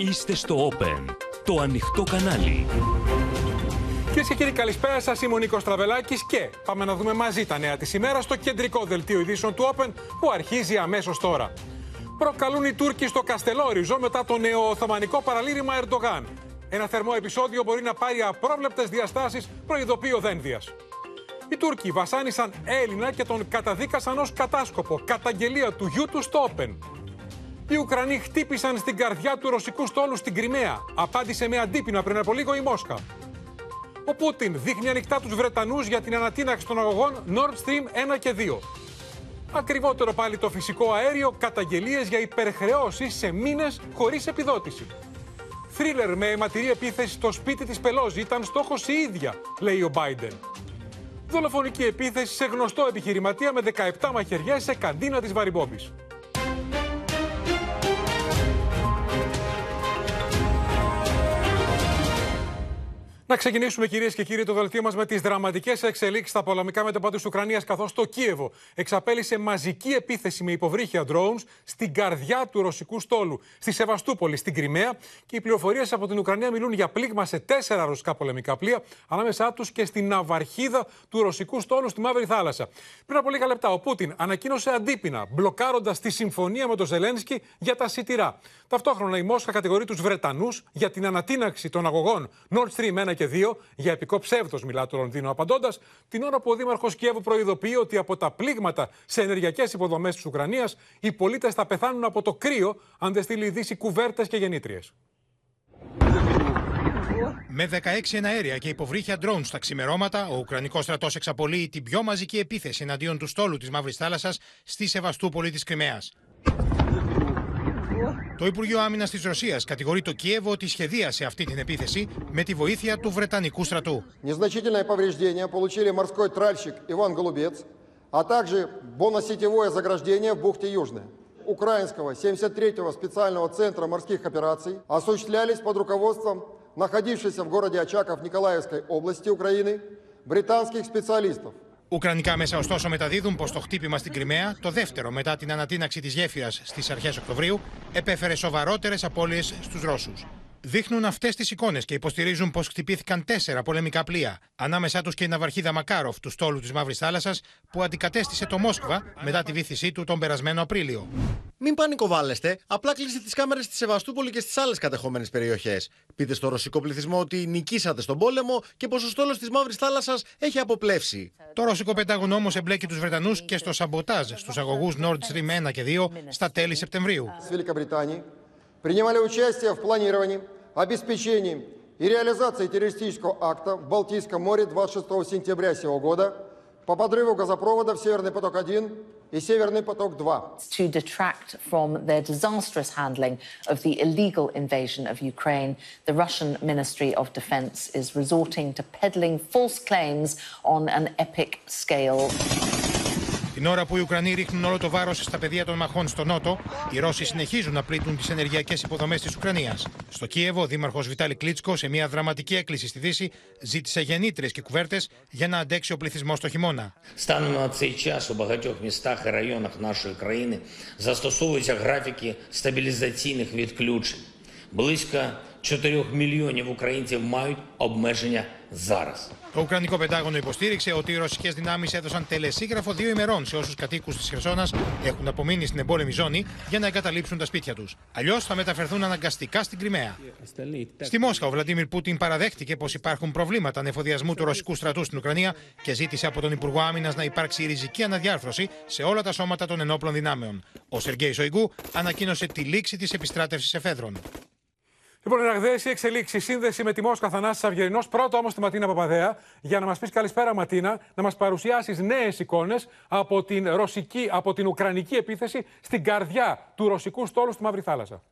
Είστε στο Open, το ανοιχτό κανάλι. Κυρίες και κύριοι, καλησπέρα σας. Είμαι ο Νίκος Τραβελάκης και πάμε να δούμε μαζί τα νέα της ημέρας στο κεντρικό δελτίο ειδήσεων του Open που αρχίζει αμέσως τώρα. Προκαλούν οι Τούρκοι στο Καστελόριζο μετά το νεοοθωμανικό παραλήρημα Ερντογάν. Ένα θερμό επεισόδιο μπορεί να πάρει απρόβλεπτες διαστάσεις, προειδοποιεί ο Δένδια. Οι Τούρκοι βασάνισαν Έλληνα και τον καταδίκασαν ως κατάσκοπο. Καταγγελία του γιού του στο Open. Οι Ουκρανοί χτύπησαν στην καρδιά του ρωσικού στόλου στην Κρυμαία. Απάντησε με αντίπεινα πριν από λίγο η Μόσχα. Ο Πούτιν δείχνει ανοιχτά τους Βρετανούς για την ανατείναξη των αγωγών Nord Stream 1 και 2. Ακριβότερο πάλι το φυσικό αέριο, καταγγελίες για υπερχρεώσεις σε μήνες χωρίς επιδότηση. Θρίλερ με αιματηρή επίθεση στο σπίτι της Πελόζη ήταν στόχος η ίδια, λέει ο Biden. Δολοφονική επίθεση σε γνωστό επιχειρηματία με 17 μαχαιριές σε καντίνα της Βαριμπόμπης. Να ξεκινήσουμε κυρίες και κύριοι το δελτίο μας με τις δραματικές εξελίξεις στα πολεμικά μέτωπα της Ουκρανίας, καθώς το Κίεβο εξαπέλυσε μαζική επίθεση με υποβρύχια drones στην καρδιά του ρωσικού στόλου, στη Σεβαστούπολη, στην Κρυμαία. Και οι πληροφορίες από την Ουκρανία μιλούν για πλήγμα σε τέσσερα ρωσικά πολεμικά πλοία, ανάμεσά τους και στην ναυαρχίδα του ρωσικού στόλου στη Μαύρη Θάλασσα. Πριν από λίγα λεπτά, ο Πούτιν ανακοίνωσε αντίπεινα, μπλοκάροντας τη συμφωνία με τον Ζελένσκι για τα σιτηρά. Ταυτόχρονα η Μόσχα κατηγορεί τους Βρετανούς για την ανατείναξη των αγωγών Nord Stream 1 και 2. Για επικό ψεύδος μιλά το Λονδίνο, απαντώντας την ώρα που ο Δήμαρχος Κιέβου προειδοποιεί ότι από τα πλήγματα σε ενεργειακές υποδομές της Ουκρανίας οι πολίτες θα πεθάνουν από το κρύο αν δεν στείλει η Δύση κουβέρτες και γεννήτριες. Με 16 εναέρια και υποβρύχια ντρόουν στα ξημερώματα, ο Ουκρανικός στρατός εξαπολύει την πιο μαζική επίθεση εναντίον του στόλου της Μαύρης Θάλασσας στη Σεβαστούπολη της Κρυμαίας. Το Υπουργείο Άμυνα τη Ρωσία κατηγορεί το Κίεβο ότι σχεδίασε αυτή την επίθεση με τη βοήθεια του Βρετανικού στρατού. Незначительное повреждение получили морской тральщик Иван Голубец, а также боносетевое заграждение в бухте Южная. Украинского 73-го специального центра морских операций осуществлялись под руководством находившихся в городе Очаков Николаевской области Украины британских специалистов. Ουκρανικά μέσα ωστόσο μεταδίδουν πως το χτύπημα στην Κρυμαία, το δεύτερο μετά την ανατείναξη της γέφυρας στις αρχές Οκτωβρίου, επέφερε σοβαρότερες απώλειες στους Ρώσους. Δείχνουν αυτές τις εικόνες και υποστηρίζουν πως χτυπήθηκαν τέσσερα πολεμικά πλοία, ανάμεσά τους και η ναυαρχίδα Μακάροφ του στόλου της Μαύρης Θάλασσας, που αντικατέστησε το Μόσχβα μετά τη βήθησή του τον περασμένο Απρίλιο. Μην πανικοβάλλεστε, απλά κλείστε τις κάμερες στη Σεβαστούπολη και στις άλλες κατεχόμενες περιοχές. Πείτε στο ρωσικό πληθυσμό ότι νικήσατε στον πόλεμο και πως ο στόλος της Μαύρης Θάλασσας έχει αποπλέψει. Το ρωσικό πεντάγωνο όμως εμπλέκει τους Βρετανούς και στο σαμποτάζ στους αγωγούς Nord Stream 1 και 2 στα τέλη Σεπτεμβρίου. Принимали участие в планировании, обеспечении и реализации террористического акта в Балтийском море 26 сентября сего года по подрыву газопроводов «Северный поток-1» и «Северный поток-2». to detract from their disastrous handling of the illegal invasion of Ukraine, the Russian Ministry of Defense is resorting to peddling false claims on an epic scale. Την ώρα που οι Ουκρανοί ρίχνουν όλο το βάρο στα πεδία των μαχών στο Νότο, οι Ρώσοι συνεχίζουν να πλήττουν τι ενεργειακέ υποδομέ τη Ουκρανία. Στο Κίεβο, ο Δήμαρχο Βιτάλη Κλίτσκο, σε μια δραματική έκκληση στη Δύση, ζήτησε γεννήτριε και κουβέρτε για να αντέξει ο πληθυσμό το χειμώνα. Станом на цей час у багатьох містах і районах нашої країни застосовуються графіки стабілізаційних відключень. Близько 4 мільйонів українців мають обмеження зараз. Το Ουκρανικό Πεντάγωνο υποστήριξε ότι οι ρωσικέ δυνάμει έδωσαν τελεσίγραφο δύο ημερών σε όσου κατοίκου τη Χερσόνα έχουν απομείνει στην εμπόλεμη ζώνη για να εγκαταλείψουν τα σπίτια του. Αλλιώ θα μεταφερθούν αναγκαστικά στην Κρυμαία. Στη Μόσχα, ο Βλαντίμιρ Πούτιν παραδέχτηκε πω υπάρχουν προβλήματα ανεφοδιασμού του ρωσικού στρατού στην Ουκρανία και ζήτησε από τον Υπουργό Άμυνα να υπάρξει ριζική αναδιάρθρωση σε όλα τα σώματα των ενόπλων δυνάμεων. Ο Σεργέη Σοϊγκού ανακοίνωσε τη λήξη τη επιστράτευση εφέδρων. Λοιπόν, ραγδαίες οι εξελίξεις, σύνδεση με τη Μόσχα Θανάσης Αυγερινός. Πρώτο όμως τη Ματίνα Παπαδέα, για να μας πεις καλησπέρα, Ματίνα, να μας παρουσιάσεις νέες εικόνες από την ρωσική, από την ουκρανική επίθεση στην καρδιά του ρωσικού στόλου στη Μαύρη Θάλασσα.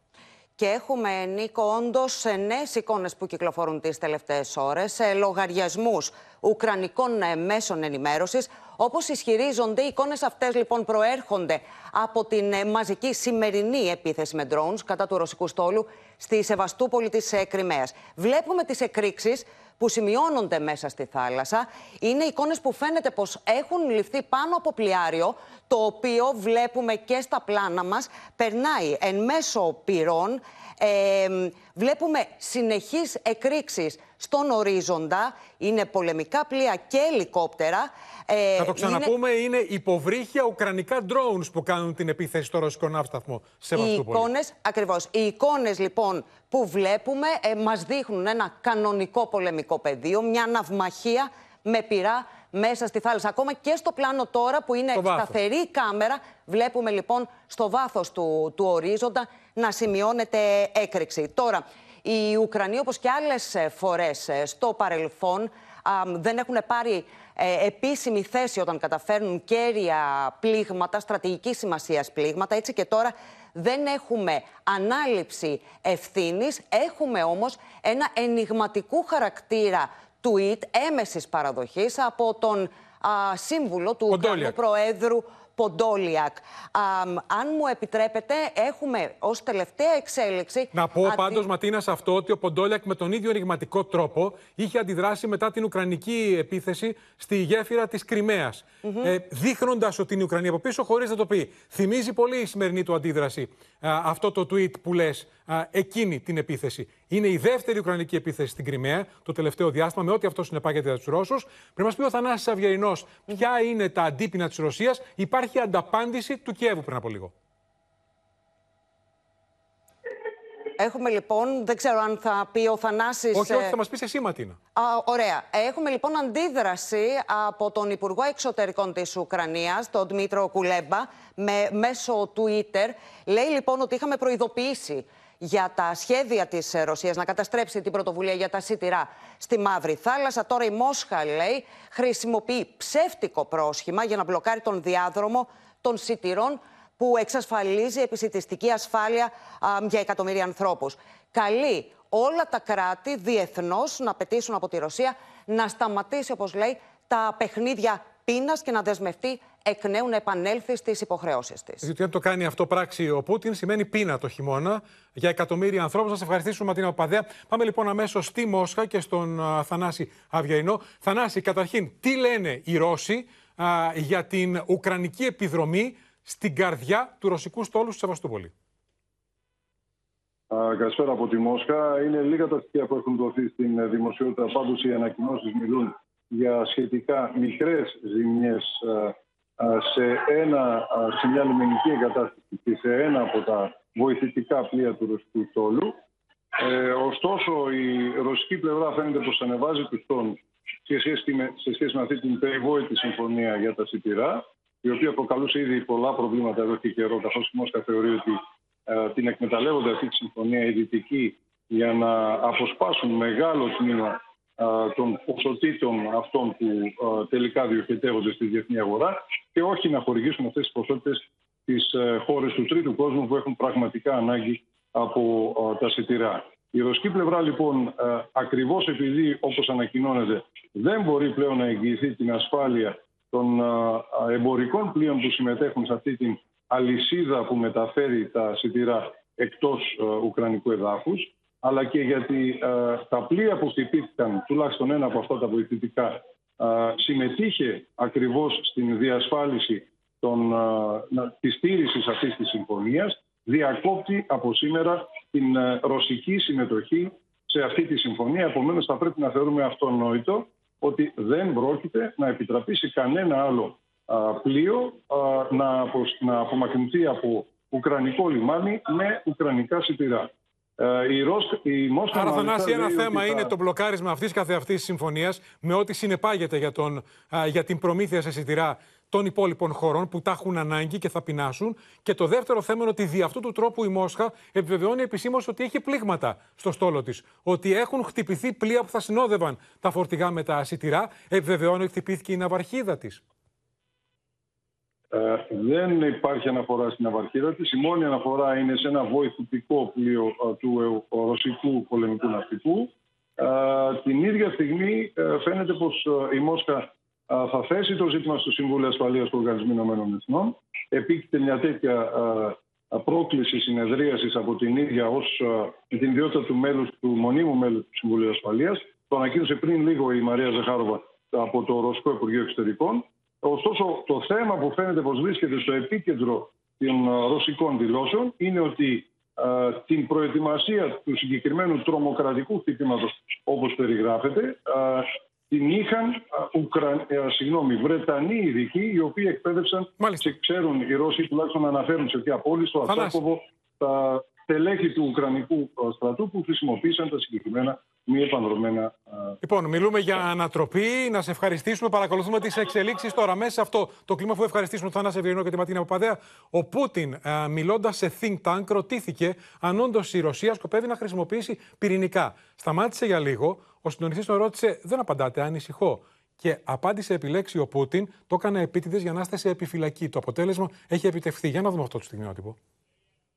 Και έχουμε, Νίκο, όντως νέες εικόνες που κυκλοφορούν τις τελευταίες ώρες, λογαριασμούς ουκρανικών ε, μέσων ενημέρωσης, Όπως ισχυρίζονται, οι εικόνες αυτές λοιπόν προέρχονται από την ε, μαζική σημερινή επίθεση με drones κατά του ρωσικού στόλου στη Σεβαστούπολη της ε, Κρυμαίας. Βλέπουμε τις εκρήξεις που σημειώνονται μέσα στη θάλασσα. Είναι εικόνες που φαίνεται πως έχουν ληφθεί πάνω από πλοιάριο, το οποίο βλέπουμε και στα πλάνα μας, περνάει εν μέσω πυρών, ε, βλέπουμε συνεχείς εκρήξεις στον ορίζοντα. Είναι πολεμικά πλοία και ελικόπτερα. Ε, Θα το ξαναπούμε, είναι... είναι υποβρύχια ουκρανικά drones που κάνουν την επίθεση στο ρωσικό ναύσταθμο σε Οι εικόνες, ακριβώς. Οι εικόνες λοιπόν που βλέπουμε ε, μας δείχνουν ένα κανονικό πολεμικό πεδίο, μια ναυμαχία με πυρά μέσα στη θάλασσα. Ακόμα και στο πλάνο τώρα που είναι σταθερή κάμερα, βλέπουμε λοιπόν στο βάθος του, του ορίζοντα να σημειώνεται έκρηξη. Τώρα, οι Ουκρανοί, όπως και άλλες ε, φορές ε, στο παρελθόν, δεν έχουν πάρει ε, επίσημη θέση όταν καταφέρνουν κέρια πλήγματα, στρατηγική σημασία πλήγματα. Έτσι και τώρα δεν έχουμε ανάληψη ευθύνης, έχουμε όμως ένα ενηγματικού χαρακτήρα tweet έμεσης παραδοχής από τον σύμβουλο του Ουκρανού Προέδρου Ποντόλιακ. αν μου επιτρέπετε, έχουμε ως τελευταία εξέλιξη. Να πω αντι... πάντως, Ματίνα, σε αυτό ότι ο Ποντόλιακ με τον ίδιο ενηγματικό τρόπο είχε αντιδράσει μετά την Ουκρανική επίθεση στη γέφυρα της Κρυμαίας. Mm -hmm. ε, Δείχνοντας ότι είναι η Ουκρανία από πίσω, χωρίς να το πει. Θυμίζει πολύ η σημερινή του αντίδραση αυτό το tweet που λες εκείνη την επίθεση. Είναι η δεύτερη Ουκρανική επίθεση στην Κρυμαία το τελευταίο διάστημα, με ό,τι αυτό συνεπάγεται για τους Ρώσους. Πρέπει να μας πει ο Θανάσης Αυγερινό ποια είναι τα αντίπεινα της Ρωσίας. Υπάρχει ανταπάντηση του Κιέβου πριν από λίγο. Έχουμε λοιπόν, δεν ξέρω αν θα πει ο Θανάσης... Όχι, όχι, ε, θα μας πεις εσύ Ματίνα. Α, ωραία. Έχουμε λοιπόν αντίδραση από τον Υπουργό Εξωτερικών της Ουκρανίας, τον Δμήτρο Κουλέμπα, με, μέσω Twitter. Λέει λοιπόν ότι είχαμε προειδοποιήσει για τα σχέδια της Ρωσίας να καταστρέψει την πρωτοβουλία για τα σιτηρά στη Μαύρη Θάλασσα. Τώρα η Μόσχα, λέει, χρησιμοποιεί ψεύτικο πρόσχημα για να μπλοκάρει τον διάδρομο των σιτηρών που εξασφαλίζει επισητιστική ασφάλεια για εκατομμύρια ανθρώπους. Καλεί όλα τα κράτη διεθνώς να πετήσουν από τη Ρωσία να σταματήσει, όπως λέει, τα παιχνίδια πείνας και να δεσμευτεί εκ νέου να επανέλθει στις υποχρεώσεις της. Γιατί αν το κάνει αυτό πράξη ο Πούτιν, σημαίνει πείνα το χειμώνα για εκατομμύρια ανθρώπους. Να σας ευχαριστήσουμε, Ματίνα Παπαδέα. Πάμε λοιπόν αμέσως στη Μόσχα και στον Θανάση Αυγερινό. Θανάση, καταρχήν, τι λένε οι Ρώσοι για την Ουκρανική επιδρομή στην καρδιά του ρωσικού στόλου στη Σεβαστούπολη. Καλησπέρα από τη Μόσχα. Είναι λίγα τα στοιχεία που έχουν δοθεί στην δημοσιότητα. Πάντως οι ανακοινώσεις μιλούν για σχετικά μικρές ζημιές σε, ένα, σε μια λιμενική εγκατάσταση και σε ένα από τα βοηθητικά πλοία του ρωσικού στόλου. Ε, ωστόσο, η ρωσική πλευρά φαίνεται πως ανεβάζει τους τόνους σε σχέση, με, σε σχέση με αυτή την περιβόητη συμφωνία για τα σιτηρά, η οποία προκαλούσε ήδη πολλά προβλήματα εδώ και καιρό, καθώς η Μόσχα θεωρεί ότι ε, την εκμεταλλεύονται αυτή τη συμφωνία οι δυτικοί για να αποσπάσουν μεγάλο τμήμα των ποσοτήτων αυτών που τελικά διοχετεύονται στη διεθνή αγορά και όχι να χορηγήσουν αυτές τις ποσότητες στις ε, χώρες του τρίτου κόσμου που έχουν πραγματικά ανάγκη από τα σιτηρά. Η ρωσική πλευρά λοιπόν ε, ακριβώς επειδή όπως ανακοινώνεται δεν μπορεί πλέον να εγγυηθεί την ασφάλεια των εμπορικών πλοίων που συμμετέχουν σε αυτή την αλυσίδα που μεταφέρει τα σιτηρά εκτός ε, Ουκρανικού εδάφους αλλά και γιατί ε, τα πλοία που χτυπήθηκαν, τουλάχιστον ένα από αυτά τα βοηθητικά, ε, συμμετείχε ακριβώς στην διασφάλιση των, ε, της στήρησης αυτής της συμφωνίας, διακόπτει από σήμερα την ε, ρωσική συμμετοχή σε αυτή τη συμφωνία. Επομένως θα πρέπει να θεωρούμε αυτονόητο ότι δεν πρόκειται να επιτραπεί σε κανένα άλλο πλοίο να, να απομακρυνθεί από ουκρανικό λιμάνι με ουκρανικά σιτηρά. Ε, η, Ρωσ, η Μόσχα Άρα, Θανάση, ένα θέμα είναι το μπλοκάρισμα αυτής καθεαυτής τη συμφωνίας με ό,τι συνεπάγεται για, τον, για την προμήθεια σε σιτηρά των υπόλοιπων χωρών που τα έχουν ανάγκη και θα πεινάσουν. Και το δεύτερο θέμα είναι ότι δι' αυτού του τρόπου η Μόσχα επιβεβαιώνει επισήμως ότι έχει πλήγματα στο στόλο της. Ότι έχουν χτυπηθεί πλοία που θα συνόδευαν τα φορτηγά με τα σιτηρά. Επιβεβαιώνει ότι χτυπήθηκε η ναυαρχίδα της. Ε, δεν υπάρχει αναφορά στην αυαρχίδα της. Η μόνη αναφορά είναι σε ένα βοηθητικό πλοίο ε, του ε, ρωσικού πολεμικού ναυτικού. την ίδια στιγμή φαίνεται πως η Μόσχα θα θέσει το ζήτημα στο Συμβούλιο Ασφαλείας του Οργανισμού Ηνωμένων Εθνών. Επίκειται μια τέτοια πρόκληση συνεδρίασης από την ίδια ως την ιδιότητα του, μέλους, του μονίμου μέλους του Συμβουλίου Ασφαλείας. Το ανακοίνωσε πριν λίγο η Μαρία Ζεχάροβα από το Ρωσικό Υπουργείο Εξωτερικών. Ωστόσο, το θέμα που φαίνεται πως βρίσκεται στο επίκεντρο των ρωσικών δηλώσεων είναι ότι την προετοιμασία του συγκεκριμένου τρομοκρατικού χτυπήματος όπως περιγράφεται την είχαν Ουκρα... Ε, συγγνώμη, Βρετανοί ειδικοί οι οποίοι εκπαίδευσαν Μάλιστα. και ξέρουν οι Ρώσοι τουλάχιστον αναφέρουν σε ποια πόλη στο Ασάκοβο τα τελέχη του Ουκρανικού στρατού που χρησιμοποίησαν τα συγκεκριμένα μη επανδρομένα. Λοιπόν, μιλούμε για ανατροπή. Να σε ευχαριστήσουμε. Παρακολουθούμε τις εξελίξεις τώρα. Μέσα σε αυτό το κλίμα που ευχαριστήσουμε τον Θανάση Ευγενό και τη Ματίνα Παπαδέα, ο Πούτιν, μιλώντας σε think tank, ρωτήθηκε αν όντως η Ρωσία σκοπεύει να χρησιμοποιήσει πυρηνικά. Σταμάτησε για λίγο. Ο συντονιστής τον ρώτησε, δεν απαντάτε, ανησυχώ. Και απάντησε επιλέξει ο Πούτιν, το έκανε επίτηδες για να είστε σε επιφυλακή. Το αποτέλεσμα έχει επιτευχθεί. Για να δούμε αυτό το στιγμιότυπο.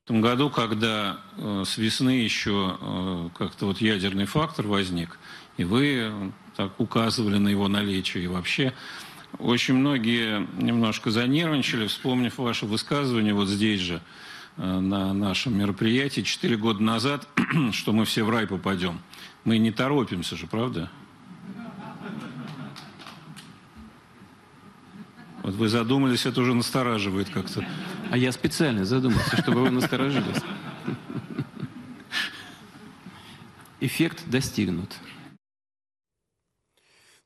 Том году, когда э, с весны еще э, как-то вот ядерный фактор возник, и вы так указывали на его наличие, и вообще очень многие немножко занервничали, вспомнив ваше высказывание вот здесь же, э, на нашем мероприятии четыре года назад, что мы все в рай попадем. Мы не торопимся же, правда? Вот вы задумались, это уже настораживает как-то. А я специально задумался, чтобы вы насторожились. Эффект достигнут.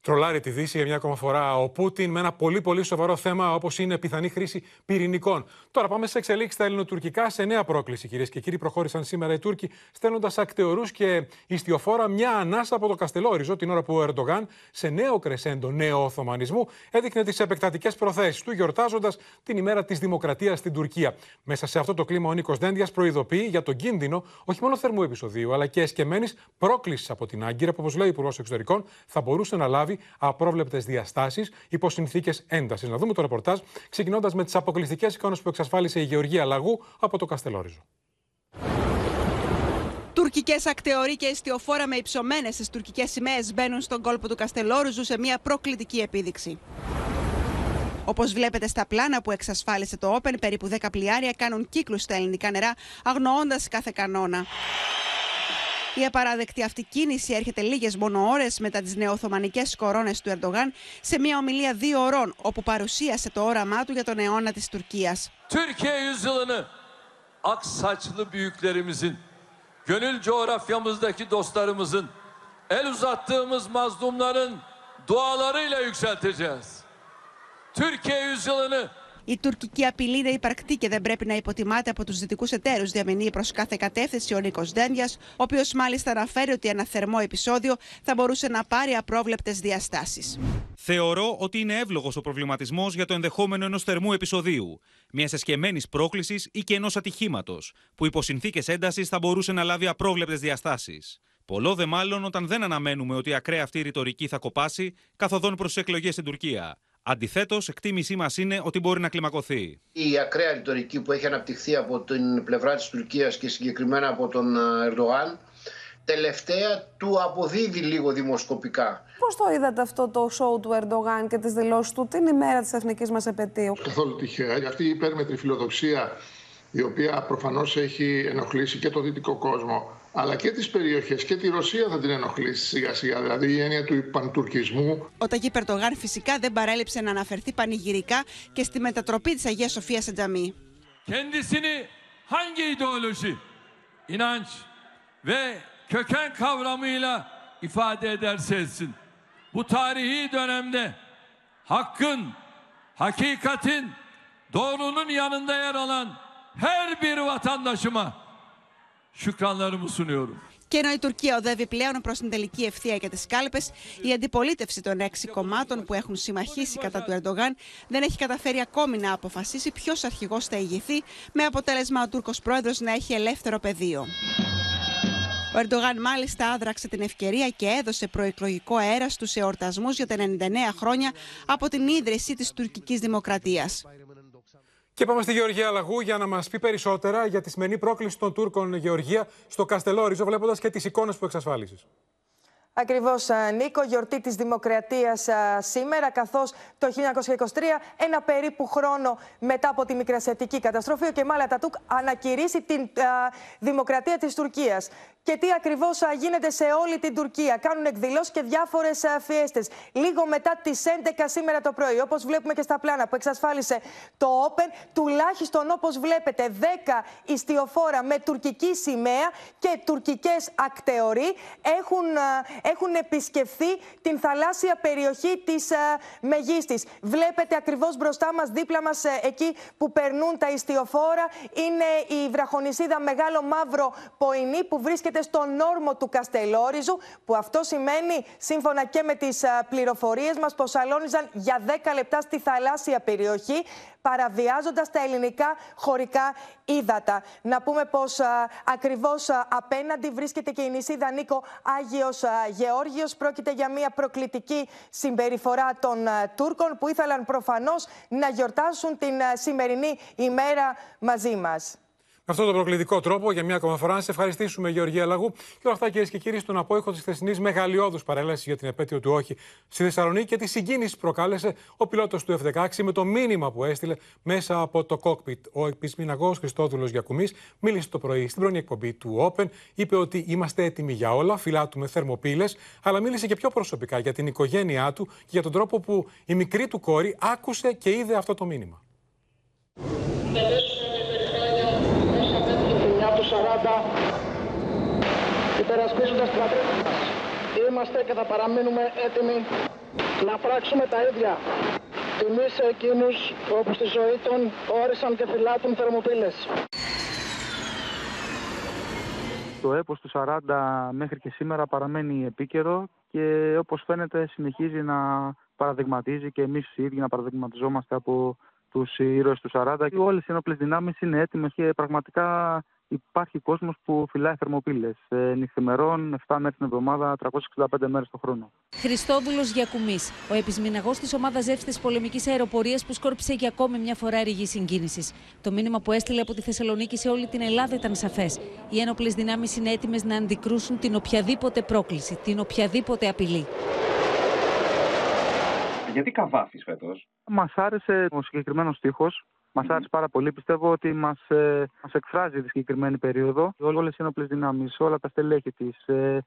Τρολάρει τη Δύση για μια ακόμα φορά ο Πούτιν με ένα πολύ πολύ σοβαρό θέμα όπως είναι πιθανή χρήση πυρηνικών. Τώρα πάμε σε εξελίξεις στα ελληνοτουρκικά σε νέα πρόκληση, κυρίες και κύριοι. Προχώρησαν σήμερα οι Τούρκοι στέλνοντας ακτεωρούς και ιστιοφόρα μια ανάσα από το Καστελόριζο την ώρα που ο Ερντογάν σε νέο κρεσέντο νέο Οθωμανισμού έδειχνε τις επεκτατικές προθέσεις του, γιορτάζοντας την ημέρα της Δημοκρατίας στην Τουρκία. Μέσα σε αυτό το κλίμα, ο Νίκος Δέντια προειδοποιεί για τον κίνδυνο όχι μόνο θερμού επεισοδίου, αλλά και εσκεμμένης πρόκλησης από την Άγκυρα, που όπως λέει ο Υπουργός Εξωτερικών, θα μπορούσε να λάβει απρόβλεπτες διαστάσεις υπό συνθήκε έντασης. Να δούμε το ρεπορτάζ, ξεκινώντας με τις αποκλειστικές εικόνες που εξασφάλισε η Γεωργία Λαγού από το Καστελόριζο. Τουρκικές ακτεωροί και ιστιοφόρα με υψωμένες στις τουρκικές σημαίες μπαίνουν στον κόλπο του Καστελόριζου σε μια προκλητική επίδειξη. Όπως βλέπετε στα πλάνα που εξασφάλισε το Open, περίπου 10 πλοιάρια κάνουν κύκλους στα ελληνικά νερά, αγνοώντας κάθε κανόνα. Η απαράδεκτη αυτή κίνηση έρχεται λίγες μόνο ώρες μετά τις νεοοθωμανικές κορώνες του Ερντογάν σε μια ομιλία δύο ωρών, όπου παρουσίασε το όραμά του για τον αιώνα της Τουρκίας. Türkiye yüzyılını ak saçlı büyüklerimizin, gönül coğrafyamızdaki dostlarımızın, el uzattığımız mazlumların dualarıyla yükselteceğiz. Türkiye yüzyılını Η τουρκική απειλή είναι υπαρκτή και δεν πρέπει να υποτιμάται από τους δυτικούς εταίρους, διαμηνύει προς κάθε κατεύθυνση ο Νίκος Δένδιας, ο οποίος μάλιστα αναφέρει ότι ένα θερμό επεισόδιο θα μπορούσε να πάρει απρόβλεπτες διαστάσεις. Θεωρώ ότι είναι εύλογος ο προβληματισμός για το ενδεχόμενο ενός θερμού επεισοδίου, μιας εσκεμμένης πρόκλησης ή και ενός ατυχήματος, που υπό συνθήκες έντασης θα μπορούσε να λάβει απρόβλεπτες διαστάσεις. Πολλό δε μάλλον όταν δεν αναμένουμε ότι η ακραία αυτή ρητορική θα κοπάσει καθοδόν προς εκλογές στην Τουρκία. Αντιθέτως, εκτίμησή μας είναι ότι μπορεί να κλιμακωθεί. Η ακραία ρητορική που έχει αναπτυχθεί από την πλευρά της Τουρκίας και συγκεκριμένα από τον ε, Ερντογάν, τελευταία του αποδίδει λίγο δημοσκοπικά. Πώς το είδατε αυτό το σοου του Ερντογάν και τις δηλώσεις του; Την ημέρα της εθνικής μας επαιτίου; Καθόλου τυχαία. Αυτή η υπέρμετρη φιλοδοξία, η οποία προφανώς έχει ενοχλήσει και το δυτικό κόσμο, αλλά και τις περιοχές και τη Ρωσία θα την ενοχλήσει σιγά σιγά, δηλαδή η έννοια του παντουρκισμού. Ο Ταγί Περτογάν φυσικά δεν παρέλειψε να αναφερθεί πανηγυρικά και στη μετατροπή της Αγίας Σοφίας σε τζαμί. Kendisini hangi ideoloji, inanç ve köken kavramıyla ifade ederse etsin. Bu tarihi dönemde hakkın, hakikatin, doğrunun yanında yer alan her bir vatandaşıma şükranlarımı sunuyorum. Και ενώ η Τουρκία οδεύει πλέον προς την τελική ευθεία για τις κάλπες, η αντιπολίτευση των έξι κομμάτων που έχουν συμμαχίσει κατά του Ερντογάν δεν έχει καταφέρει ακόμη να αποφασίσει ποιος αρχηγός θα ηγηθεί, με αποτέλεσμα ο Τούρκος πρόεδρος να έχει ελεύθερο πεδίο. Ο Ερντογάν μάλιστα άδραξε την ευκαιρία και έδωσε προεκλογικό αέρα στους εορτασμούς για τα 99 χρόνια από την ίδρυση της τουρκικής δημοκρατίας. Και πάμε στη Γεωργία Λαγού για να μας πει περισσότερα για τη σημερινή πρόκληση των Τούρκων Γεωργία στο Καστελόριζο, βλέποντας και τις εικόνες που εξασφάλισες. Ακριβώς, Νίκο, γιορτή της Δημοκρατίας σήμερα, καθώς το 1923, ένα περίπου χρόνο μετά από τη μικρασιατική καταστροφή, ο Κεμάλ Ατατούκ ανακηρύσει την Δημοκρατία της Τουρκίας. Και τι ακριβώς γίνεται σε όλη την Τουρκία. Κάνουν εκδηλώσεις και διάφορες φιέστες. Λίγο μετά τις 11 σήμερα το πρωί, όπως βλέπουμε και στα πλάνα που εξασφάλισε το Open, τουλάχιστον όπως βλέπετε, 10 ιστιοφόρα με τουρκική σημαία και τουρκικές ακτεωροί έχουν έχουν επισκεφθεί την θαλάσσια περιοχή της ε, Μεγίστης. Βλέπετε ακριβώς μπροστά μας, δίπλα μας, ε, εκεί που περνούν τα ιστιοφόρα, είναι η βραχονισίδα Μεγάλο Μαύρο Ποϊνή που βρίσκεται στον όρμο του Καστελόριζου, που αυτό σημαίνει, σύμφωνα και με τις ε, πληροφορίες μας, πως αλώνιζαν για 10 λεπτά στη θαλάσσια περιοχή παραβιάζοντας τα ελληνικά χωρικά ύδατα. Να πούμε πως α, ακριβώς απέναντι βρίσκεται και η νησίδα Νίκο Άγιος Γεώργιος. Πρόκειται για μια προκλητική συμπεριφορά των Τούρκων που ήθελαν προφανώς να γιορτάσουν την σημερινή ημέρα μαζί μας. Με αυτόν τον προκλητικό τρόπο, για μια ακόμα φορά, να σε ευχαριστήσουμε, Γεωργία Λαγού. Και όλα αυτά, κυρίες και κύριοι, στον απόϊχο της χθεσινής μεγαλειώδους παρέλασης για την επέτειο του Όχι στη Θεσσαλονίκη και τη συγκίνηση που προκάλεσε ο πιλότος του F-16 με το μήνυμα που έστειλε μέσα από το κόκπιτ. Ο επισμηναγό Χριστόδουλος Γιακουμής μίλησε το πρωί στην πρώτη εκπομπή του Open. Είπε ότι είμαστε έτοιμοι για όλα, φυλάτουμε θερμοπύλες, αλλά μίλησε και πιο προσωπικά για την οικογένειά του και για τον τρόπο που η μικρή του κόρη άκουσε και είδε αυτό το μήνυμα. 40 υπερασπίζοντας την πατρίδα μας. Είμαστε και θα παραμείνουμε έτοιμοι να πράξουμε τα ίδια. Τιμή σε εκείνους όπου στη ζωή των όρισαν και φυλάτουν θερμοπύλες. Το έπος του 40 μέχρι και σήμερα παραμένει επίκαιρο και όπως φαίνεται συνεχίζει να παραδειγματίζει και εμείς οι ίδιοι να παραδειγματιζόμαστε από τους ήρωες του 40 και όλες οι ενόπλες δυνάμεις είναι έτοιμες και πραγματικά υπάρχει κόσμος που φυλάει θερμοπύλες. Ε, νυχθημερών, 7 μέρες την εβδομάδα, 365 μέρες το χρόνο. Χριστόδουλο Γιακουμής, ο επισμηναγό της ομάδας Ζεύση της πολεμικής αεροπορίας που σκόρπισε για ακόμη μια φορά ρηγή συγκίνησης. Το μήνυμα που έστειλε από τη Θεσσαλονίκη σε όλη την Ελλάδα ήταν σαφές. Οι ένοπλες δυνάμεις είναι έτοιμες να αντικρούσουν την οποιαδήποτε πρόκληση, την οποιαδήποτε απειλή. Γιατί καβάφη φέτος; Μας άρεσε ο συγκεκριμένος τείχο. Μας άρεσε πάρα πολύ. Πιστεύω ότι μας ε, μας εκφράζει τη συγκεκριμένη περίοδο. Όλες οι ενόπλε δυνάμεις, όλα τα στελέχη της, ε,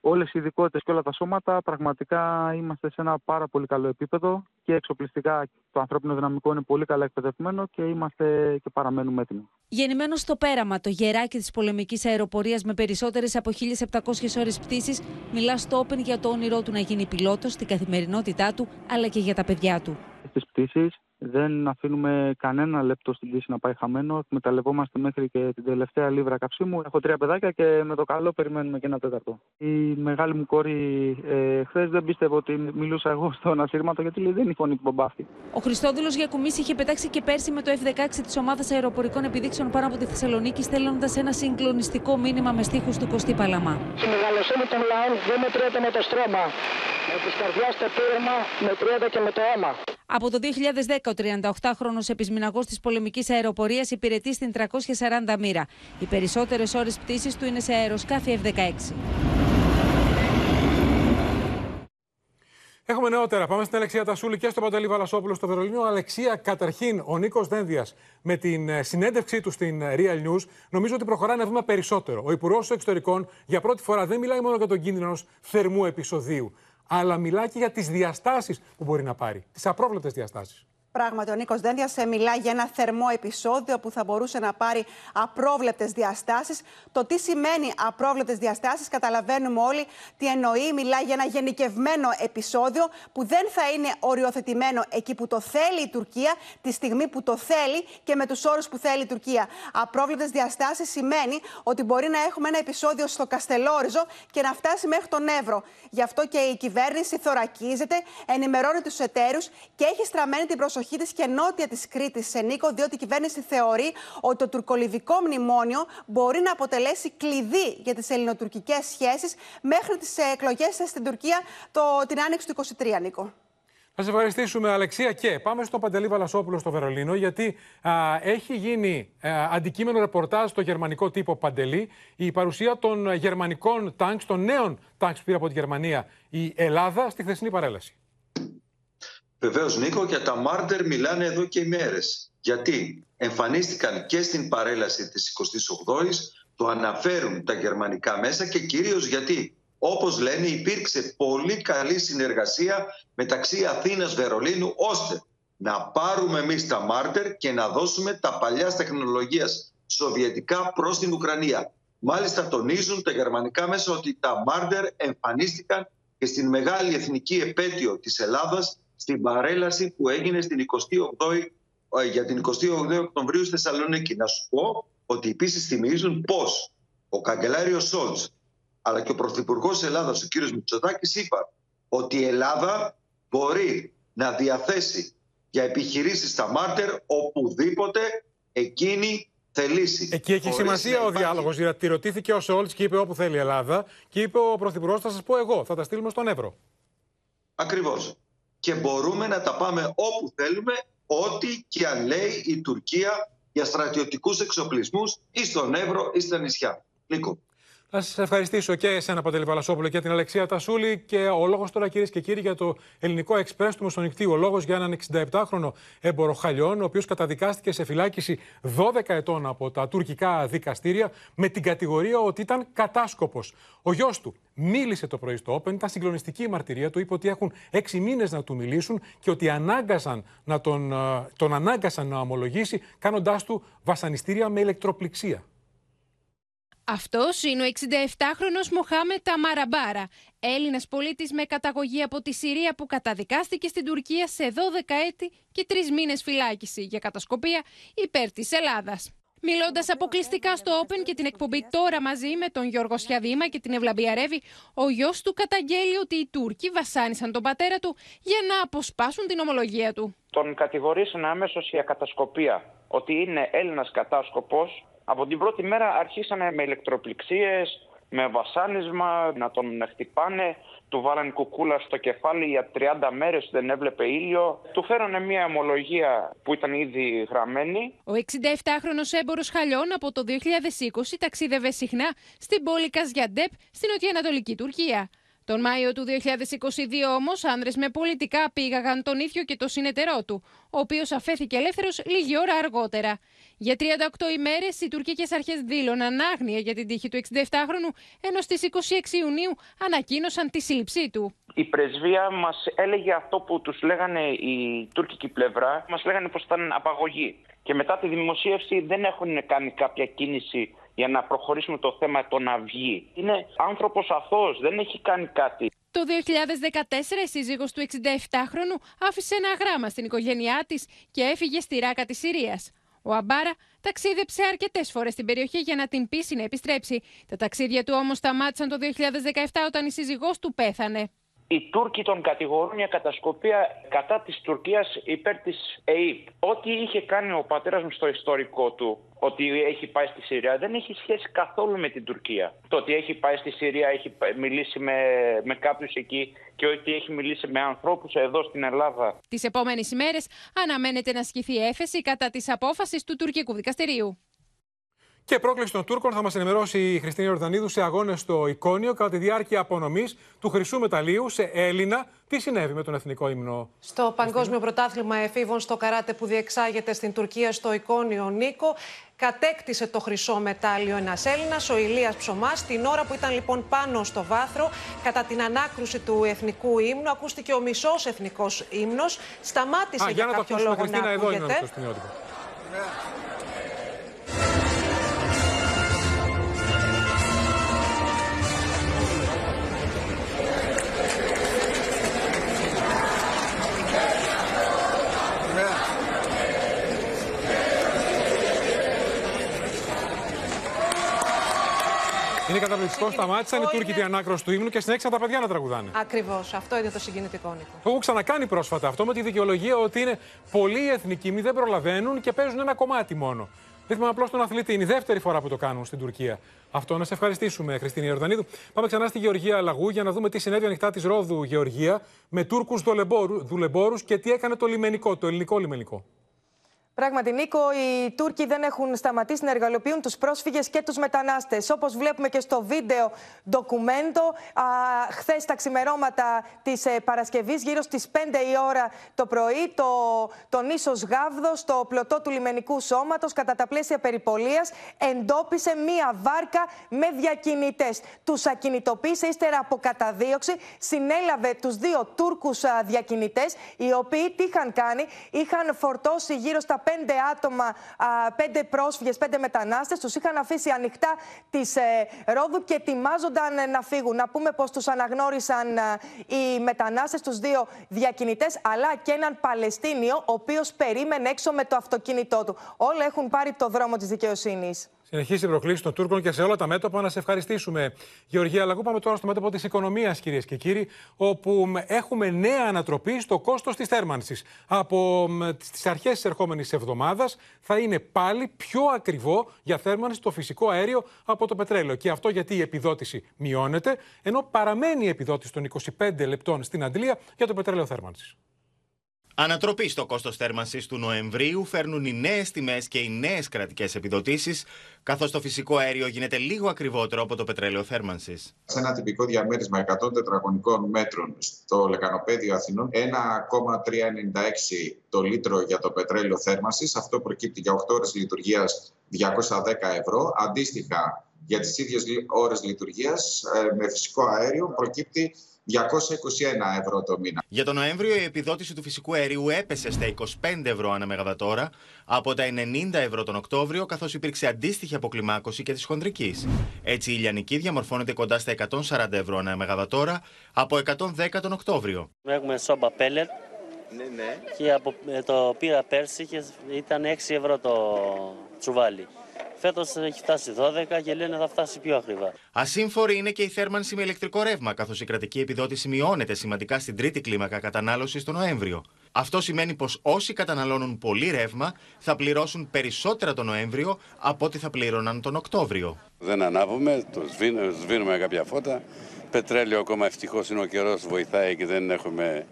όλες οι ειδικότητες και όλα τα σώματα, πραγματικά είμαστε σε ένα πάρα πολύ καλό επίπεδο και εξοπλιστικά το ανθρώπινο δυναμικό είναι πολύ καλά εκπαιδευμένο και είμαστε και παραμένουμε έτοιμοι. Γεννημένος στο πέραμα, το γεράκι της πολεμικής αεροπορίας με περισσότερες από 1.700 ώρες πτήσης, μιλά στο Open για το όνειρό του να γίνει πιλότος, στην καθημερινότητά του αλλά και για τα παιδιά του. Στις πτήσεις δεν αφήνουμε κανένα λεπτό στην πτήση να πάει χαμένο. Εκμεταλλευόμαστε μέχρι και την τελευταία λίβρα καυσίμου. Έχω τρία παιδάκια και με το καλό περιμένουμε και ένα τέταρτο. Η μεγάλη μου κόρη ε, χθες δεν πίστευε ότι μιλούσα εγώ στον ασύρματο γιατί λέει δεν είναι η φωνή του μπαμπάφτη. Ο Χριστόδουλος Γιακουμή είχε πετάξει και πέρσι με το F-16 της ομάδας αεροπορικών επιδείξεων πάνω από τη Θεσσαλονίκη, στέλνοντας ένα συγκλονιστικό μήνυμα με στίχους του Κωστή Παλαμά. Στη μεγαλοσύνη των λαών δεν μετριέται με το στρώμα. Με τη καρδιάς στο πείρεμα μετριέται και με το αίμα. Από το 2010 ο 38χρονος επισμηναγός της πολεμικής αεροπορίας υπηρετεί στην 340 μοίρα. Οι περισσότερες ώρες πτήσης του είναι σε αεροσκάφη F-16. Έχουμε νεότερα. Πάμε στην Αλεξία Τασούλη και στο Παντελή Βαλασόπουλο στο Βερολίνο. Αλεξία, καταρχήν, ο Νίκος Δένδιας με την ε, συνέντευξή του στην ε, Real News, νομίζω ότι προχωράει ένα βήμα περισσότερο. Ο Υπουργός Εξωτερικών για πρώτη φορά δεν μιλάει μόνο για τον κίνδυνο ενός θερμού επεισοδίου, αλλά μιλάει και για τις διαστάσεις που μπορεί να πάρει. Τις απρόβλεπτες διαστάσεις. Πράγματι, ο Νίκος Δένδια μιλάει για ένα θερμό επεισόδιο που θα μπορούσε να πάρει απρόβλεπτες διαστάσεις. Το τι σημαίνει απρόβλεπτες διαστάσεις, καταλαβαίνουμε όλοι τι εννοεί. Μιλάει για ένα γενικευμένο επεισόδιο που δεν θα είναι οριοθετημένο εκεί που το θέλει η Τουρκία, τη στιγμή που το θέλει και με τους όρους που θέλει η Τουρκία. Απρόβλεπτες διαστάσεις σημαίνει ότι μπορεί να έχουμε ένα επεισόδιο στο Καστελόριζο και να φτάσει μέχρι τον Εύρο. Γι' αυτό και η κυβέρνηση θωρακίζεται, ενημερώνει τους εταίρους και έχει στραμμένη την προσοχή προσοχή τη και νότια της Κρήτης σε Νίκο, διότι η κυβέρνηση θεωρεί ότι το τουρκολιβικό μνημόνιο μπορεί να αποτελέσει κλειδί για τις ελληνοτουρκικές σχέσεις μέχρι τις εκλογές στην Τουρκία το, την άνοιξη του 23, Νίκο. Θα σε ευχαριστήσουμε, Αλεξία. Και πάμε στον Παντελή Βαλασόπουλο στο Βερολίνο, γιατί α, έχει γίνει α, αντικείμενο ρεπορτάζ στο γερμανικό τύπο Παντελή η παρουσία των γερμανικών τάγκς, των νέων τάγκς που πήρε από τη Γερμανία η Ελλάδα στη χθεσινή παρέλαση. Βεβαίως, Νίκο, για τα Μάρτερ μιλάνε εδώ και ημέρες. Γιατί εμφανίστηκαν και στην παρέλαση της 28η, το αναφέρουν τα γερμανικά μέσα και κυρίως γιατί όπως λένε υπήρξε πολύ καλή συνεργασία μεταξύ Αθήνας Βερολίνου ώστε να πάρουμε εμείς τα Μάρτερ και να δώσουμε τα παλιά τεχνολογίας σοβιετικά προς την Ουκρανία. Μάλιστα τονίζουν τα γερμανικά μέσα ότι τα Μάρτερ εμφανίστηκαν και στην μεγάλη εθνική επέτειο της Ελλάδας στην παρέλαση που έγινε στην 28η, ε, για την 28η Οκτωβρίου στη Θεσσαλονίκη. Να σου πω ότι επίσης θυμίζουν πως ο καγκελάριος Σόλτς αλλά και ο Πρωθυπουργός Ελλάδα, ο κ. Μητσοτάκης, είπα ότι η Ελλάδα μπορεί να διαθέσει για επιχειρήσεις στα Μάρτερ οπουδήποτε εκείνη θελήσει. Εκεί έχει σημασία ο διάλογος. Γιατί ρωτήθηκε ο Σόλτς και είπε όπου θέλει η Ελλάδα, και είπε ο Πρωθυπουργός, θα σας πω εγώ, θα τα στείλουμε στον Εύρο. Ακριβώς. Και μπορούμε να τα πάμε όπου θέλουμε, ό,τι και αν λέει η Τουρκία για στρατιωτικούς εξοπλισμούς ή στον Εύρο ή στα νησιά. Νίκο. Να σα ευχαριστήσω και εσένα, Παντελή Παλασόπουλο, και την Αλεξία Τασούλη. Και ο λόγος τώρα, κυρίες και κύριοι, για το ελληνικό εξπρέσ του Μεσονικτή. Ο λόγος για έναν 67χρονο έμπορο χαλιών, ο οποίος καταδικάστηκε σε φυλάκιση 12 ετών από τα τουρκικά δικαστήρια με την κατηγορία ότι ήταν κατάσκοπος. Ο γιος του μίλησε το πρωί στο Open, ήταν συγκλονιστική η μαρτυρία του. Είπε ότι έχουν 6 μήνες να του μιλήσουν και ότι ανάγκασαν να τον, ε, τον ανάγκασαν να ομολογήσει, κάνοντάς του βασανιστήρια με ηλεκτροπληξία. Αυτός είναι ο 67χρονο Μοχάμε Ταμαραμπάρα, Έλληνας πολίτης με καταγωγή από τη Συρία που καταδικάστηκε στην Τουρκία σε 12 έτη και 3 μήνες φυλάκιση για κατασκοπία υπέρ της Ελλάδας. Μιλώντας αποκλειστικά στο Open και την εκπομπή τώρα μαζί με τον Γιώργο Σιαδήμα και την Ευλαμπία Ρεύη, ο γιος του καταγγέλει ότι οι Τούρκοι βασάνισαν τον πατέρα του για να αποσπάσουν την ομολογία του. Τον κατηγορήσαν αμέσω για κατασκοπία, ότι είναι Έλληνας κατάσκοπος από την πρώτη μέρα αρχίσανε με ηλεκτροπληξίες, με βασάνισμα, να τον χτυπάνε. Του βάλανε κουκούλα στο κεφάλι για 30 μέρες, δεν έβλεπε ήλιο. Του φέρανε μια ομολογία που ήταν ήδη γραμμένη. Ο 67χρονος έμπορος χαλιών από το 2020 ταξίδευε συχνά στην πόλη Καζιαντέπ στην νοτιοανατολική Τουρκία. Τον Μάιο του 2022 όμως άνδρες με πολιτικά πήγαγαν τον ίδιο και το συνεταιρό του, ο οποίος αφέθηκε ελεύθερος λίγη ώρα αργότερα. Για 38 ημέρες οι τουρκικές αρχές δήλωναν άγνοια για την τύχη του 67χρονου, ενώ στις 26 Ιουνίου ανακοίνωσαν τη σύλληψή του. Η πρεσβεία μας έλεγε αυτό που τους λέγανε η τουρκική πλευρά, μας λέγανε πως ήταν απαγωγή. Και μετά τη δημοσίευση δεν έχουν κάνει κάποια κίνηση για να προχωρήσουμε το θέμα το να βγει. Είναι άνθρωπος αθώος, δεν έχει κάνει κάτι. Το 2014 η σύζυγος του 67χρονου άφησε ένα γράμμα στην οικογένειά της και έφυγε στη ράκα της Συρίας. Ο Αμπάρα ταξίδεψε αρκετές φορές στην περιοχή για να την πείσει να επιστρέψει. Τα ταξίδια του όμως σταμάτησαν το 2017 όταν η σύζυγός του πέθανε. Οι Τούρκοι τον κατηγορούν για κατασκοπία κατά της Τουρκίας υπέρ της ΕΕΠ. Ό,τι είχε κάνει ο πατέρας μου στο ιστορικό του, ότι έχει πάει στη Συρία, δεν έχει σχέση καθόλου με την Τουρκία. Το ότι έχει πάει στη Συρία, έχει μιλήσει με, με κάποιους εκεί και ότι έχει μιλήσει με ανθρώπους εδώ στην Ελλάδα. Τις επόμενες ημέρες αναμένεται να ασκηθεί έφεση κατά της απόφασης του τουρκικού δικαστηρίου. Και πρόκληση των Τούρκων θα μας ενημερώσει η Χριστίνα Ιορδανίδου σε αγώνες στο Εικόνιο κατά τη διάρκεια απονομής του Χρυσού Μεταλλίου σε Έλληνα. Τι συνέβη με τον εθνικό ύμνο; Στο Παγκόσμιο Πρωτάθλημα Εφήβων στο Καράτε που διεξάγεται στην Τουρκία στο Εικόνιο Νίκο, κατέκτησε το χρυσό μετάλλιο ένας Έλληνας, ο Ηλίας Ψωμάς. Την ώρα που ήταν λοιπόν πάνω στο βάθρο, κατά την ανάκρουση του εθνικού ύμνου, ακούστηκε ο μισός εθνικός ύμνος. Σταμάτησε Α, για, για κάποιο λόγο να ακούγεται. Είναι καταπληκτικό. Σταμάτησαν οι Τούρκοι την ανάκρωση του ύμνου και συνέχισαν τα παιδιά να τραγουδάνε. Ακριβώς. Αυτό είναι το συγκινητικό, Νίκο. Το έχω ξανακάνει πρόσφατα αυτό με τη δικαιολογία ότι είναι πολλοί εθνικοί, μη δεν προλαβαίνουν και παίζουν ένα κομμάτι μόνο. Δεν θυμάμαι απλώς τον αθλητή. Είναι η δεύτερη φορά που το κάνουν στην Τουρκία. Αυτό να σε ευχαριστήσουμε, Χριστίνη Ιορδανίδου. Πάμε ξανά στη Γεωργία Λαγού για να δούμε τι συνέβη ανοιχτά της Ρόδου Γεωργία με Τούρκους δουλεμπόρους και τι έκανε το λιμενικό, το ελληνικό λιμενικό. Πράγματι, Νίκο, οι Τούρκοι δεν έχουν σταματήσει να εργαλοποιούν τους πρόσφυγες και τους μετανάστες. Όπως βλέπουμε και στο βίντεο ντοκουμέντο, χθες τα ξημερώματα της ε, Παρασκευής, γύρω στις 5 η ώρα το πρωί, το, το νήσο Γάβδος, στο πλωτό του λιμενικού σώματος, κατά τα πλαίσια περιπολίας, εντόπισε μία βάρκα με διακινητές. Τους ακινητοποίησε ύστερα από καταδίωξη, συνέλαβε τους δύο Τούρκους διακινητές, οι οποίοι τι είχαν κάνει, είχαν φορτώσει γύρω στα πέντε άτομα, πέντε πρόσφυγες, πέντε μετανάστες. Τους είχαν αφήσει ανοιχτά της ε, Ρόδου και ετοιμάζονταν ε, να φύγουν. Να πούμε πως τους αναγνώρισαν ε, οι μετανάστες, τους δύο διακινητές, αλλά και έναν Παλαιστίνιο, ο οποίος περίμενε έξω με το αυτοκίνητό του. Όλα έχουν πάρει το δρόμο της δικαιοσύνης. Συνεχίσει η προκλήση των Τούρκων και σε όλα τα μέτωπα να σε ευχαριστήσουμε. Γεωργία Λαγού, πάμε τώρα στο μέτωπο της οικονομίας, κυρίες και κύριοι, όπου έχουμε νέα ανατροπή στο κόστος της θέρμανσης. Από τις αρχές της ερχόμενης εβδομάδας θα είναι πάλι πιο ακριβό για θέρμανση το φυσικό αέριο από το πετρέλαιο. Και αυτό γιατί η επιδότηση μειώνεται, ενώ παραμένει η επιδότηση των 25 λεπτών στην αντλία για το πετρέλαιο θέρμανσης. Ανατροπή στο κόστος θέρμανσης του Νοεμβρίου φέρνουν οι νέες τιμές και οι νέες κρατικές επιδοτήσεις, καθώς το φυσικό αέριο γίνεται λίγο ακριβότερο από το πετρέλαιο θέρμανσης. Σε ένα τυπικό διαμέρισμα 100 τετραγωνικών μέτρων στο λεκανοπέδιο Αθηνών, 1,396 το λίτρο για το πετρέλαιο θέρμανσης. Αυτό προκύπτει για 8 ώρες λειτουργίας 210 ευρώ. Αντίστοιχα, για τις ίδιες ώρες λειτουργίας ε, με φυσικό αέριο προκύπτει 221 ευρώ το μήνα. Για τον Νοέμβριο η επιδότηση του φυσικού αερίου έπεσε στα 25 ευρώ ανά μεγαβατόρα από τα 90 ευρώ τον Οκτώβριο, καθώς υπήρξε αντίστοιχη αποκλιμάκωση και της χονδρικής. Έτσι η ηλιανική διαμορφώνεται κοντά στα 140 ευρώ ανά μεγαβατόρα από 110 τον Οκτώβριο. Έχουμε σόμπα πέλετ. Ναι, ναι. Και από ε, το πήρα πέρσι και ήταν 6 ευρώ το τσουβάλι. Φέτος έχει φτάσει 12 και λένε θα φτάσει πιο ακριβά. Ασύμφορη είναι και η θέρμανση με ηλεκτρικό ρεύμα, καθώς η κρατική επιδότηση μειώνεται σημαντικά στην τρίτη κλίμακα κατανάλωσης το Νοέμβριο. Αυτό σημαίνει πως όσοι καταναλώνουν πολύ ρεύμα θα πληρώσουν περισσότερα το Νοέμβριο από ό,τι θα πλήρωναν τον Οκτώβριο. Δεν ανάβουμε, το σβήνουμε κάποια φώτα. Πετρέλαιο ακόμα ευτυχώς είναι ο καιρός, βοηθάει και δεν έχουμε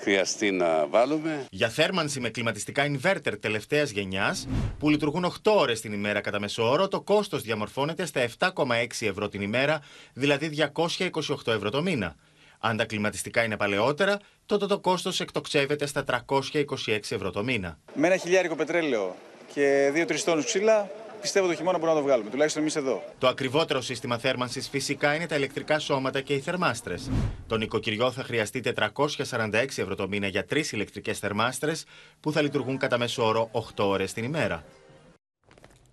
χρειαστεί να βάλουμε. Για θέρμανση με κλιματιστικά inverter τελευταίας γενιάς, που λειτουργούν 8 ώρες την ημέρα κατά μέσο όρο, το κόστος διαμορφώνεται στα 7,6 ευρώ την ημέρα, δηλαδή 228 ευρώ το μήνα. Αν τα κλιματιστικά είναι παλαιότερα, τότε το κόστος εκτοξεύεται στα 326 ευρώ το μήνα. Με ένα χιλιάρικο πετρέλαιο και 2-3 τόνους ξύλα, πιστεύω το χειμώνα μπορούμε να το βγάλουμε, τουλάχιστον εμείς εδώ. Το ακριβότερο σύστημα θέρμανσης φυσικά είναι τα ηλεκτρικά σώματα και οι θερμάστρες. Το νοικοκυριό θα χρειαστεί 446 ευρώ το μήνα για τρεις ηλεκτρικές θερμάστρες που θα λειτουργούν κατά μέσο όρο 8 ώρες την ημέρα.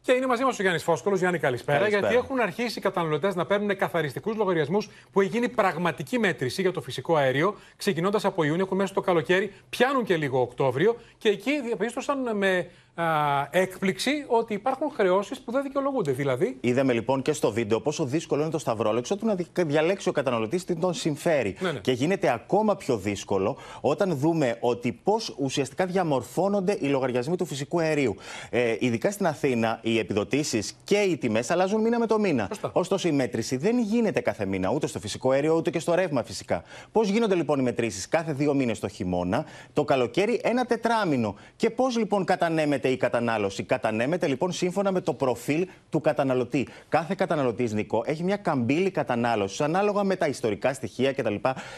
Και είναι μαζί μας ο Γιάννης Φόσκολο. Γιάννη, καλησπέρα, καλησπέρα. Γιατί έχουν αρχίσει οι καταναλωτές να παίρνουν καθαριστικούς λογαριασμούς που έχει γίνει πραγματική μέτρηση για το φυσικό αέριο. Ξεκινώντας από Ιούνιο, έχουν μέσα στο καλοκαίρι, πιάνουν και λίγο Οκτώβριο και εκεί διαπίστωσαν με έκπληξη ότι υπάρχουν χρεώσεις που δεν δικαιολογούνται. Δηλαδή. Είδαμε λοιπόν και στο βίντεο πόσο δύσκολο είναι το σταυρόλεξο του να διαλέξει ο καταναλωτής τι τον συμφέρει. Ναι, ναι. Και γίνεται ακόμα πιο δύσκολο όταν δούμε ότι πώς ουσιαστικά διαμορφώνονται οι λογαριασμοί του φυσικού αερίου. Ε, ειδικά στην Αθήνα, οι επιδοτήσεις και οι τιμές αλλάζουν μήνα με το μήνα. Ωστόσο, η μέτρηση δεν γίνεται κάθε μήνα ούτε στο φυσικό αέριο ούτε και στο ρεύμα φυσικά. Πώς γίνονται λοιπόν οι μετρήσεις κάθε δύο μήνες το χειμώνα, το καλοκαίρι ένα τετράμινο. Και πώς λοιπόν κατανέμεται η κατανάλωση. Κατανέμεται λοιπόν σύμφωνα με το προφίλ του καταναλωτή. Κάθε καταναλωτής, Νικό, έχει μια καμπύλη κατανάλωσης ανάλογα με τα ιστορικά στοιχεία κτλ.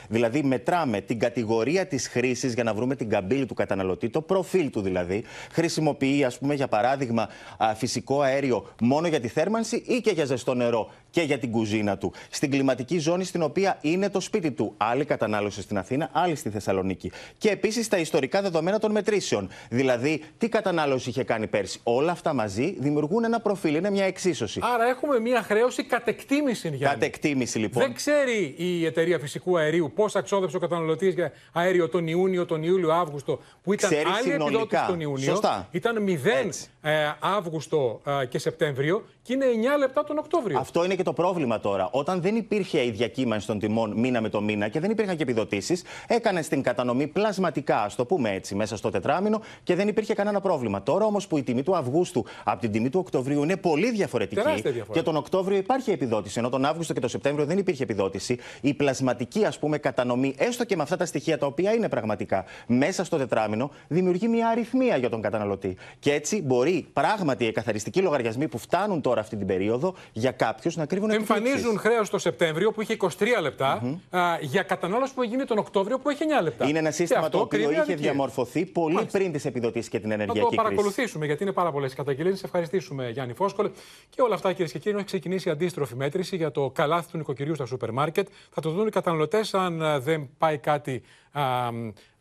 Δηλαδή, μετράμε την κατηγορία της χρήσης για να βρούμε την καμπύλη του καταναλωτή, το προφίλ του δηλαδή. Χρησιμοποιεί, ας πούμε, για παράδειγμα, φυσικό αέριο μόνο για τη θέρμανση ή και για ζεστό νερό και για την κουζίνα του. Στην κλιματική ζώνη στην οποία είναι το σπίτι του. Άλλη κατανάλωση στην Αθήνα, άλλη στη Θεσσαλονίκη. Και επίσης τα ιστορικά δεδομένα των μετρήσεων. Δηλαδή, τι κατανάλωση είχε κάνει πέρσι. Όλα αυτά μαζί δημιουργούν ένα προφίλ, είναι μια εξίσωση. Άρα έχουμε μια χρέωση κατεκτήμηση, Γιάννη. Κατεκτήμηση, λοιπόν. Δεν ξέρει η εταιρεία φυσικού αερίου πώς αξόδεψε ο καταναλωτής για αέριο τον Ιούνιο, τον Ιούλιο, Αύγουστο, που ήταν ξέρει άλλη συνολικά. επιδότηση τον Ιούνιο. Σωστά. Ήταν 0 ε, Αύγουστο ε, και Σεπτέμβριο και είναι 9 λεπτά τον Οκτώβριο. Αυτό είναι και το πρόβλημα τώρα. Όταν δεν υπήρχε η διακύμανση των τιμών μήνα με το μήνα και δεν υπήρχαν και επιδοτήσεις, έκανες την κατανομή πλασματικά, ας το πούμε έτσι, μέσα στο τετράμινο και δεν υπήρχε κανένα πρόβλημα. Τώρα όμως που η τιμή του Αυγούστου από την τιμή του Οκτωβρίου είναι πολύ διαφορετική και τον Οκτώβριο υπάρχει επιδότηση, ενώ τον Αύγουστο και τον Σεπτέμβριο δεν υπήρχε επιδότηση, η πλασματική ας πούμε κατανομή, έστω και με αυτά τα στοιχεία τα οποία είναι πραγματικά μέσα στο τετράμινο, δημιουργεί μια αριθμία για τον καταναλωτή. Και έτσι μπορεί πράγματι οι καθαριστικοί λογαριασμοί που φτάνουν τώρα αυτή την περίοδο για κάποιους να κρύβουν Εμφανίζουν χρέος το Σεπτέμβριο που είχε 23 λεπτά α, για κατανάλωση που έγινε τον Οκτώβριο που έχει 9 λεπτά. Είναι ένα σύστημα το οποίο είχε διαμορφωθεί πολύ Μάλιστα. πριν τις επιδοτήσεις και την ενεργειακή κρίση. Θα το παρακολουθήσουμε γιατί είναι πάρα πολλές καταγγελίες. Σε ευχαριστήσουμε Γιάννη Φόσκολε. Και όλα αυτά κυρίες και κύριοι έχει ξεκινήσει αντίστροφη μέτρηση για το καλάθι του νοικοκυριού στα σούπερ μάρκετ. Θα το δουν οι καταναλωτές αν δεν πάει κάτι α,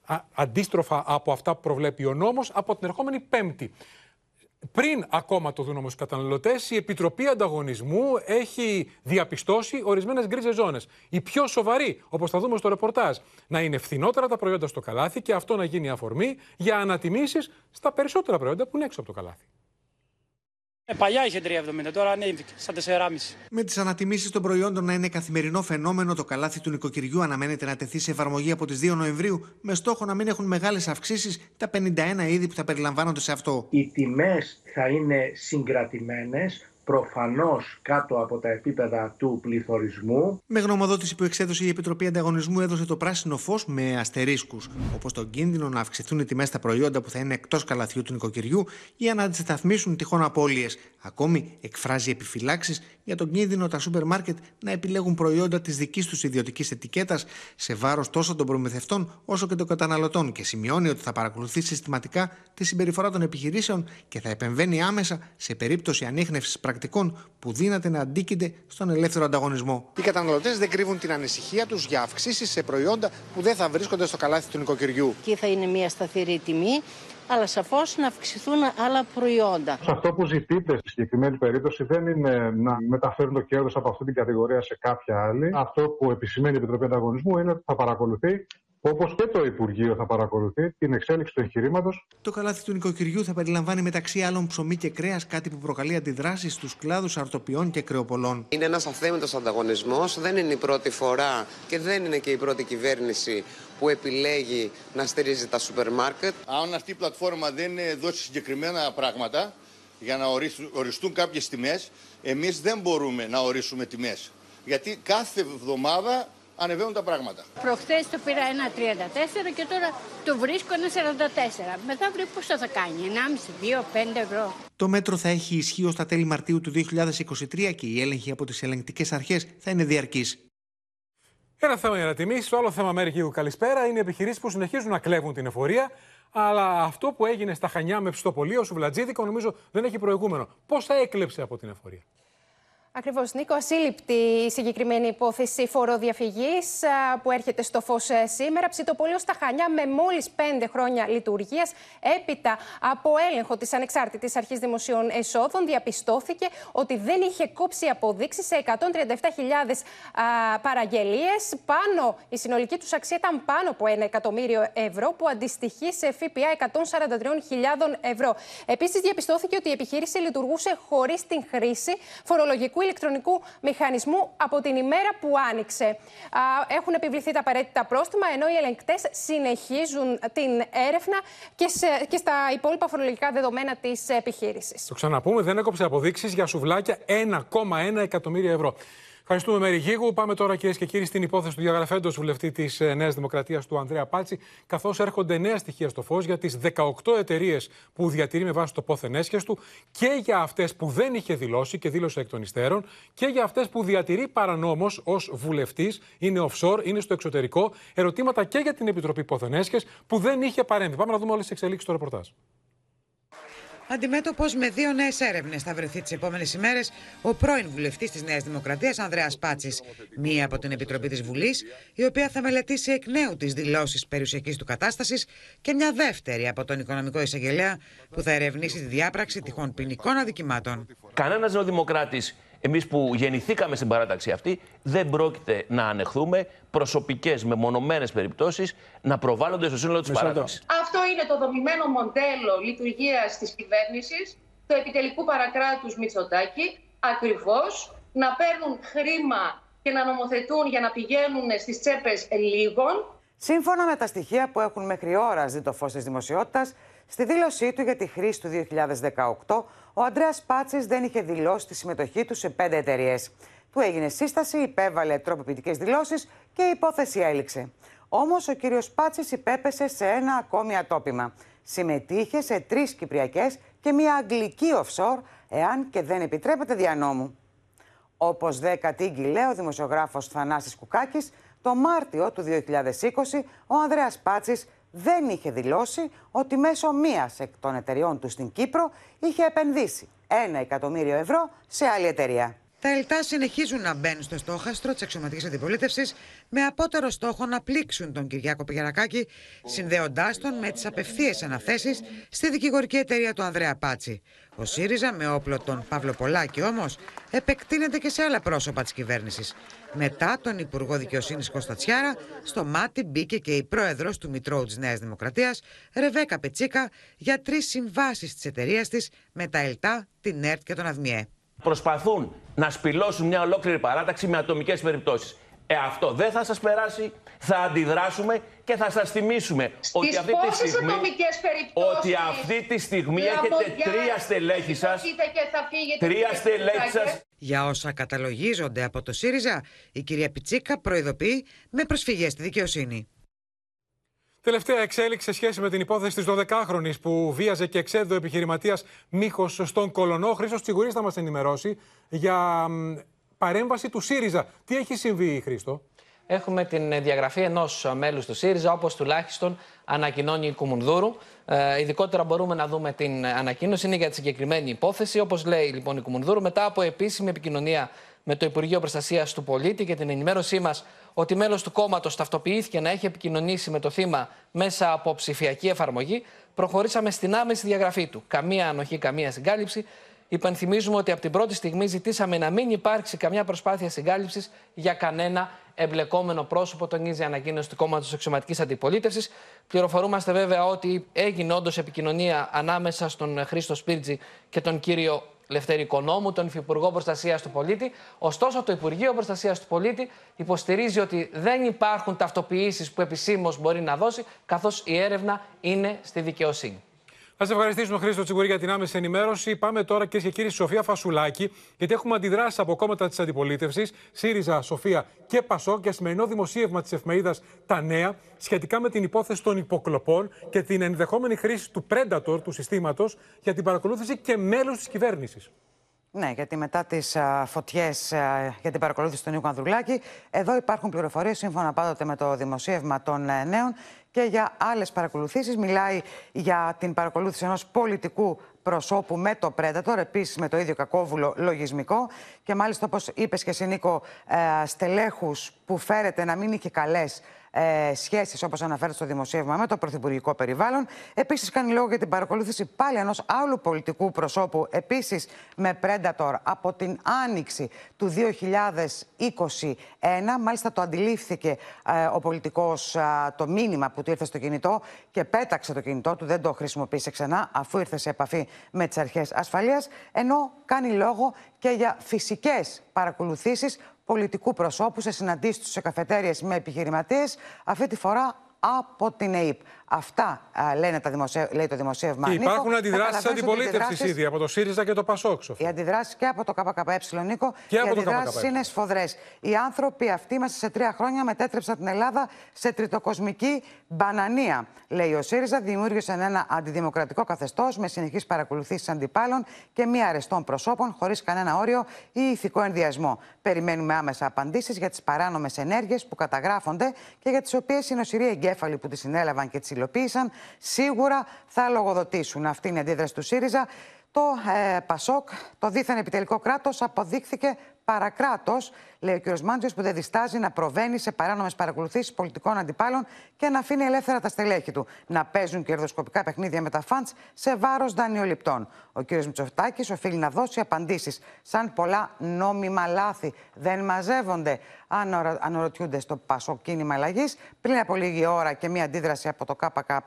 α, αντίστροφα από αυτά που προβλέπει ο νόμος από την ερχόμενη Πέμπτη. Πριν ακόμα το δουν όμως οι καταναλωτές, η Επιτροπή Ανταγωνισμού έχει διαπιστώσει ορισμένες γκρίζες ζώνες. Η πιο σοβαρή, όπως θα δούμε στο ρεπορτάζ, να είναι φθηνότερα τα προϊόντα στο καλάθι και αυτό να γίνει αφορμή για ανατιμήσεις στα περισσότερα προϊόντα που είναι έξω από το καλάθι. Ε, παλιά είχε 3,70, τώρα ανέβηκε στα 4,5. Με τις ανατιμήσεις των προϊόντων να είναι καθημερινό φαινόμενο, το καλάθι του νοικοκυριού αναμένεται να τεθεί σε εφαρμογή από τις 2 Νοεμβρίου, με στόχο να μην έχουν μεγάλες αυξήσεις τα 51 είδη που θα περιλαμβάνονται σε αυτό. Οι τιμές θα είναι συγκρατημένες, προφανώς κάτω από τα επίπεδα του πληθωρισμού. Με γνωμοδότηση που εξέδωσε η Επιτροπή Ανταγωνισμού, έδωσε το πράσινο φως με αστερίσκους, όπως τον κίνδυνο να αυξηθούν οι τιμές στα προϊόντα που θα είναι εκτός καλαθιού του νοικοκυριού ή να αντισταθμίσουν τυχόν απώλειες. Ακόμη εκφράζει επιφυλάξεις για τον κίνδυνο τα σούπερ μάρκετ να επιλέγουν προϊόντα της δικής τους ιδιωτικής ετικέτας σε βάρος τόσο των προμηθευτών όσο και των καταναλωτών και σημειώνει ότι θα παρακολουθεί συστηματικά τη συμπεριφορά των επιχειρήσεων και θα επεμβαίνει άμεσα σε περίπτωση ανείχνευσης πρακτικών που δύναται να αντίκειται στον ελεύθερο ανταγωνισμό. Οι καταναλωτές δεν κρύβουν την ανησυχία τους για αυξήσεις σε προϊόντα που δεν θα βρίσκονται στο καλάθι του νοικοκυριού. Εκεί θα είναι μια σταθερή τιμή αλλά σαφώς να αυξηθούν άλλα προϊόντα. Αυτό που ζητείτε στη συγκεκριμένη περίπτωση δεν είναι να μεταφέρουν το κέρδος από αυτή την κατηγορία σε κάποια άλλη. Αυτό που επισημαίνει η Επιτροπή Ανταγωνισμού είναι ότι θα παρακολουθεί Όπως και το Υπουργείο θα παρακολουθεί την εξέλιξη του εγχειρήματος. Το καλάθι του νοικοκυριού θα περιλαμβάνει μεταξύ άλλων ψωμί και κρέας, κάτι που προκαλεί αντιδράσεις στους κλάδους αρτοπιών και κρεοπολών. Είναι ένας αθέμητος ανταγωνισμός. Δεν είναι η πρώτη φορά και δεν είναι και η πρώτη κυβέρνηση που επιλέγει να στηρίζει τα σούπερ μάρκετ. Αν αυτή η πλατφόρμα δεν δώσει συγκεκριμένα πράγματα για να οριστούν κάποιες τιμές, εμείς δεν μπορούμε να ορίσουμε τιμές. Γιατί κάθε εβδομάδα ανεβαίνουν τα πράγματα. Προχθές το πήρα ένα 34 και τώρα το βρίσκω ένα 44. Μετά βρει πόσο θα κάνει, 1,5, 2, 5 ευρώ. Το μέτρο θα έχει ισχύω στα τέλη Μαρτίου του 2023 και η έλεγχη από τις ελεγκτικές αρχές θα είναι διαρκής. Ένα θέμα για να τιμήσεις. Το άλλο θέμα, Μέρη καλησπέρα, είναι οι επιχειρήσεις που συνεχίζουν να κλέβουν την εφορία. Αλλά αυτό που έγινε στα Χανιά με ψητοπολείο, Σουβλατζίδικο, νομίζω δεν έχει προηγούμενο. Πώς θα έκλεψε από την εφορία; Ακριβώς, Νίκο. Ασύλληπτη η συγκεκριμένη υπόθεση φοροδιαφυγής που έρχεται στο φως ε, σήμερα. Ψητοπολείο στα Χανιά με μόλις πέντε χρόνια λειτουργίας. Έπειτα από έλεγχο της Ανεξάρτητης Αρχής Δημοσίων Εσόδων, διαπιστώθηκε ότι δεν είχε κόψει αποδείξεις σε 137.000 παραγγελίες. Πάνω, η συνολική τους αξία ήταν πάνω από ένα εκατομμύριο ευρώ, που αντιστοιχεί σε ΦΠΑ 143.000 ευρώ. Επίσης, διαπιστώθηκε ότι η επιχείρηση λειτουργούσε χωρίς την χρήση φορολογικού ηλεκτρονικού μηχανισμού από την ημέρα που άνοιξε. Έχουν επιβληθεί τα απαραίτητα πρόστιμα, ενώ οι ελεγκτές συνεχίζουν την έρευνα και, και στα υπόλοιπα φορολογικά δεδομένα της επιχείρησης. Το ξαναπούμε, δεν έκοψε αποδείξεις για σουβλάκια 1,1 εκατομμύρια ευρώ. Ευχαριστούμε, Μέρη Γίγου. Πάμε τώρα, κυρίες και κύριοι, στην υπόθεση του διαγραφέντος βουλευτή της ε, Νέας Δημοκρατίας του Ανδρέα Πάτση, καθώς έρχονται νέα στοιχεία στο φως για τις 18 εταιρείες που διατηρεί με βάση το πόθεν έσχες του και για αυτές που δεν είχε δηλώσει και δήλωσε εκ των υστέρων και για αυτές που διατηρεί παρανόμως ως βουλευτής, είναι offshore, είναι στο εξωτερικό. Ερωτήματα και για την Επιτροπή Πόθεν που δεν είχε παρέμβει. Πάμε να δούμε όλες τις εξελίξεις στο ρεπορτάζ. Αντιμέτωπος με δύο νέες έρευνες θα βρεθεί τις επόμενες ημέρες ο πρώην βουλευτής της Νέας Δημοκρατίας Ανδρέας Πάτσης. Μία από την Επιτροπή της Βουλής, η οποία θα μελετήσει εκ νέου τις δηλώσεις περιουσιακής του κατάστασης, και μια δεύτερη από τον Οικονομικό Εισαγγελέα, που θα ερευνήσει τη διάπραξη τυχόν ποινικών αδικημάτων. Κανένας νεοδημοκράτης εμείς που γεννηθήκαμε στην παράταξη αυτή δεν πρόκειται να ανεχθούμε προσωπικές μεμονωμένες περιπτώσεις να προβάλλονται στο σύνολο της παράταξης. Αυτό είναι το δομημένο μοντέλο λειτουργίας της κυβέρνησης, του επιτελικού παρακράτους Μητσοτάκη, ακριβώς να παίρνουν χρήμα και να νομοθετούν για να πηγαίνουν στις τσέπες λίγων. Σύμφωνα με τα στοιχεία που έχουν μέχρι ώρα δει το φως της δημοσιότητας, στη δήλωσή του για τη χρήση του 2018, ο Ανδρέας Πάτσης δεν είχε δηλώσει τη συμμετοχή του σε πέντε εταιρείες. Του έγινε σύσταση, υπέβαλε τροποποιητικές δηλώσεις και η υπόθεση έληξε. Όμως ο κύριος Πάτσης υπέπεσε σε ένα ακόμη ατόπιμα. Συμμετείχε σε τρεις Κυπριακές και μία Αγγλική offshore, εάν και δεν επιτρέπεται δια νόμου. Όπως δε κατήγγειλε ο δημοσιογράφος Θανάσης Κουκάκης, το Μάρτιο του 2020 ο Ανδρέας Πάτσης δεν είχε δηλώσει ότι μέσω μίας εκ των εταιριών του στην Κύπρο είχε επενδύσει ένα εκατομμύριο ευρώ σε άλλη εταιρεία. Τα ΕΛΤΑ συνεχίζουν να μπαίνουν στο στόχαστρο της αξιωματικής αντιπολίτευσης με απότερο στόχο να πλήξουν τον Κυριάκο Πηγερακάκη, συνδέοντάς τον με τις απευθείε αναθέσεις στη δικηγορική εταιρεία του Ανδρέα Πάτσι. Ο ΣΥΡΙΖΑ, με όπλο τον Παύλο Πολάκη όμως, επεκτείνεται και σε άλλα πρόσωπα της κυβέρνησης. Μετά τον Υπουργό Δικαιοσύνης Κώστα Τσιάρα, στο μάτι μπήκε και η πρόεδρος του Μητρώου της Νέας Δημοκρατίας, Ρεβέκα Πετσίκα, για τρεις συμβάσεις της εταιρείας της με τα ΕΛΤΑ, την ΕΡΤ και τον ΑΔΜΙΕ προσπαθούν να σπηλώσουν μια ολόκληρη παράταξη με ατομικές περιπτώσεις. Ε, αυτό δεν θα σας περάσει. Θα αντιδράσουμε και θα σας θυμίσουμε ότι αυτή, τη στιγμή, ότι αυτή τη στιγμή έχετε τρία στελέχη σας. Τρία στελέχη σας. Για όσα καταλογίζονται από το ΣΥΡΙΖΑ, η κυρία Πιτσίκα προειδοποιεί με προσφυγές στη δικαιοσύνη. Τελευταία εξέλιξη σε σχέση με την υπόθεση της 12χρονη που βίαζε και εξέδω επιχειρηματίας Μίχος στον Κολονό. Χρήστος Τσιγουρής θα μας ενημερώσει για παρέμβαση του ΣΥΡΙΖΑ. Τι έχει συμβεί, Χρήστο; Έχουμε την διαγραφή ενός μέλους του ΣΥΡΙΖΑ, όπως τουλάχιστον ανακοινώνει η Κουμουνδούρου. Ε, ειδικότερα μπορούμε να δούμε την ανακοίνωση. Είναι για τη συγκεκριμένη υπόθεση. Όπως λέει λοιπόν η Κουμουνδούρου, μετά από επίσημη επικοινωνία με το Υπουργείο Προστασίας του Πολίτη και την ενημέρωσή μας ότι μέλος του κόμματος ταυτοποιήθηκε να έχει επικοινωνήσει με το θύμα μέσα από ψηφιακή εφαρμογή, προχωρήσαμε στην άμεση διαγραφή του. Καμία ανοχή, καμία συγκάλυψη. Υπενθυμίζουμε ότι από την πρώτη στιγμή ζητήσαμε να μην υπάρξει καμιά προσπάθεια συγκάλυψης για κανένα εμπλεκόμενο πρόσωπο, τονίζει η ανακοίνωση του κόμματος Αξιωματικής Αντιπολίτευσης. Πληροφορούμαστε βέβαια ότι έγινε όντως επικοινωνία ανάμεσα στον Χρήστο Σπίρτζη και τον κύριο Λευτέρη Οικονόμου, τον Υφυπουργό Προστασίας του Πολίτη. Ωστόσο, το Υπουργείο Προστασίας του Πολίτη υποστηρίζει ότι δεν υπάρχουν ταυτοποιήσεις που επισήμως μπορεί να δώσει, καθώς η έρευνα είναι στη δικαιοσύνη. Θα σα ευχαριστήσουμε, Χρήστο Τσιγουρή, για την άμεση ενημέρωση. Πάμε τώρα, κυρίες και κύριοι, στη Σοφία Φασουλάκη, γιατί έχουμε αντιδράσεις από κόμματα της αντιπολίτευσης, ΣΥΡΙΖΑ, Σοφία και Πασό, για σημερινό δημοσίευμα της εφημερίδας Τα Νέα, σχετικά με την υπόθεση των υποκλοπών και την ενδεχόμενη χρήση του Predator, του συστήματος, για την παρακολούθηση και μέλου της κυβέρνησης. Ναι, γιατί μετά τις φωτιές για την παρακολούθηση του Νίκου Ανδρουλάκη, εδώ υπάρχουν πληροφορίες σύμφωνα πάντοτε με το δημοσίευμα των ε, νέων και για άλλες παρακολουθήσεις. Μιλάει για την παρακολούθηση ενός πολιτικού προσώπου με το Predator, επίσης με το ίδιο κακόβουλο λογισμικό. Και μάλιστα, όπως είπες και εσύ, Νίκο, ε, στελέχους που φέρεται να μην είχε καλές ε, σχέσεις, όπως αναφέρεται στο δημοσίευμα, με το πρωθυπουργικό περιβάλλον. Επίσης, κάνει λόγο για την παρακολούθηση πάλι ενός άλλου πολιτικού προσώπου, επίσης με Predator, από την άνοιξη του 2021. Μάλιστα, το αντιλήφθηκε ε, ο πολιτικός ε, το μήνυμα που του ήρθε στο κινητό και πέταξε το κινητό του, δεν το χρησιμοποίησε ξανά, αφού ήρθε σε επαφή με τις αρχές ασφαλείας. Ενώ κάνει λόγο και για φυσικές παρακολουθήσεις πολιτικού προσώπου σε συναντήσεις τους σε καφετέρειε με επιχειρηματίες, αυτή τη φορά από την ΕΕΠ. Αυτά α, λένε τα δημοσίε... λέει το δημοσίευμα. Και υπάρχουν αντιδράσεις αντιπολίτευσης ήδη από το ΣΥΡΙΖΑ και το ΠΑΣΟΚ. Οι αντιδράσεις και από το ΚΚΕ, Νίκο. Και οι αντιδράσεις είναι σφοδρές. Οι άνθρωποι αυτοί μέσα σε τρία χρόνια μετέτρεψαν την Ελλάδα σε τριτοκοσμική μπανανία. Λέει ο ΣΥΡΙΖΑ, δημιούργησαν ένα αντιδημοκρατικό καθεστώς με συνεχείς παρακολουθήσεις αντιπάλων και μη αρεστών προσώπων χωρίς κανένα όριο ή ηθικό ενδιασμό. Περιμένουμε άμεσα απαντήσεις για τις παράνομες ενέργειες που καταγράφονται και για τις οποίες οι νοσηροί εγκέφαλοι που τις συνέλαβαν και τις υλοποίησαν, σίγουρα θα λογοδοτήσουν. Αυτή είναι η αντίδραση του ΣΥΡΙΖΑ. Το ε, ΠΑΣΟΚ, το δίθεν επιτελικό κράτος, αποδείχθηκε παρακράτος, λέει ο κ. Μάντζιος, που δεν διστάζει να προβαίνει σε παράνομες παρακολουθήσεις πολιτικών αντιπάλων και να αφήνει ελεύθερα τα στελέχη του να παίζουν κερδοσκοπικά παιχνίδια με τα φαντς σε βάρος δανειοληπτών. Ο κ. Μητσοφτάκη οφείλει να δώσει απαντήσεις. Σαν πολλά νόμιμα λάθη δεν μαζεύονται, αν αναρωτιούνται στο Πασό κίνημα αλλαγής. Πριν από λίγη ώρα και μία αντίδραση από το ΚΚΕ,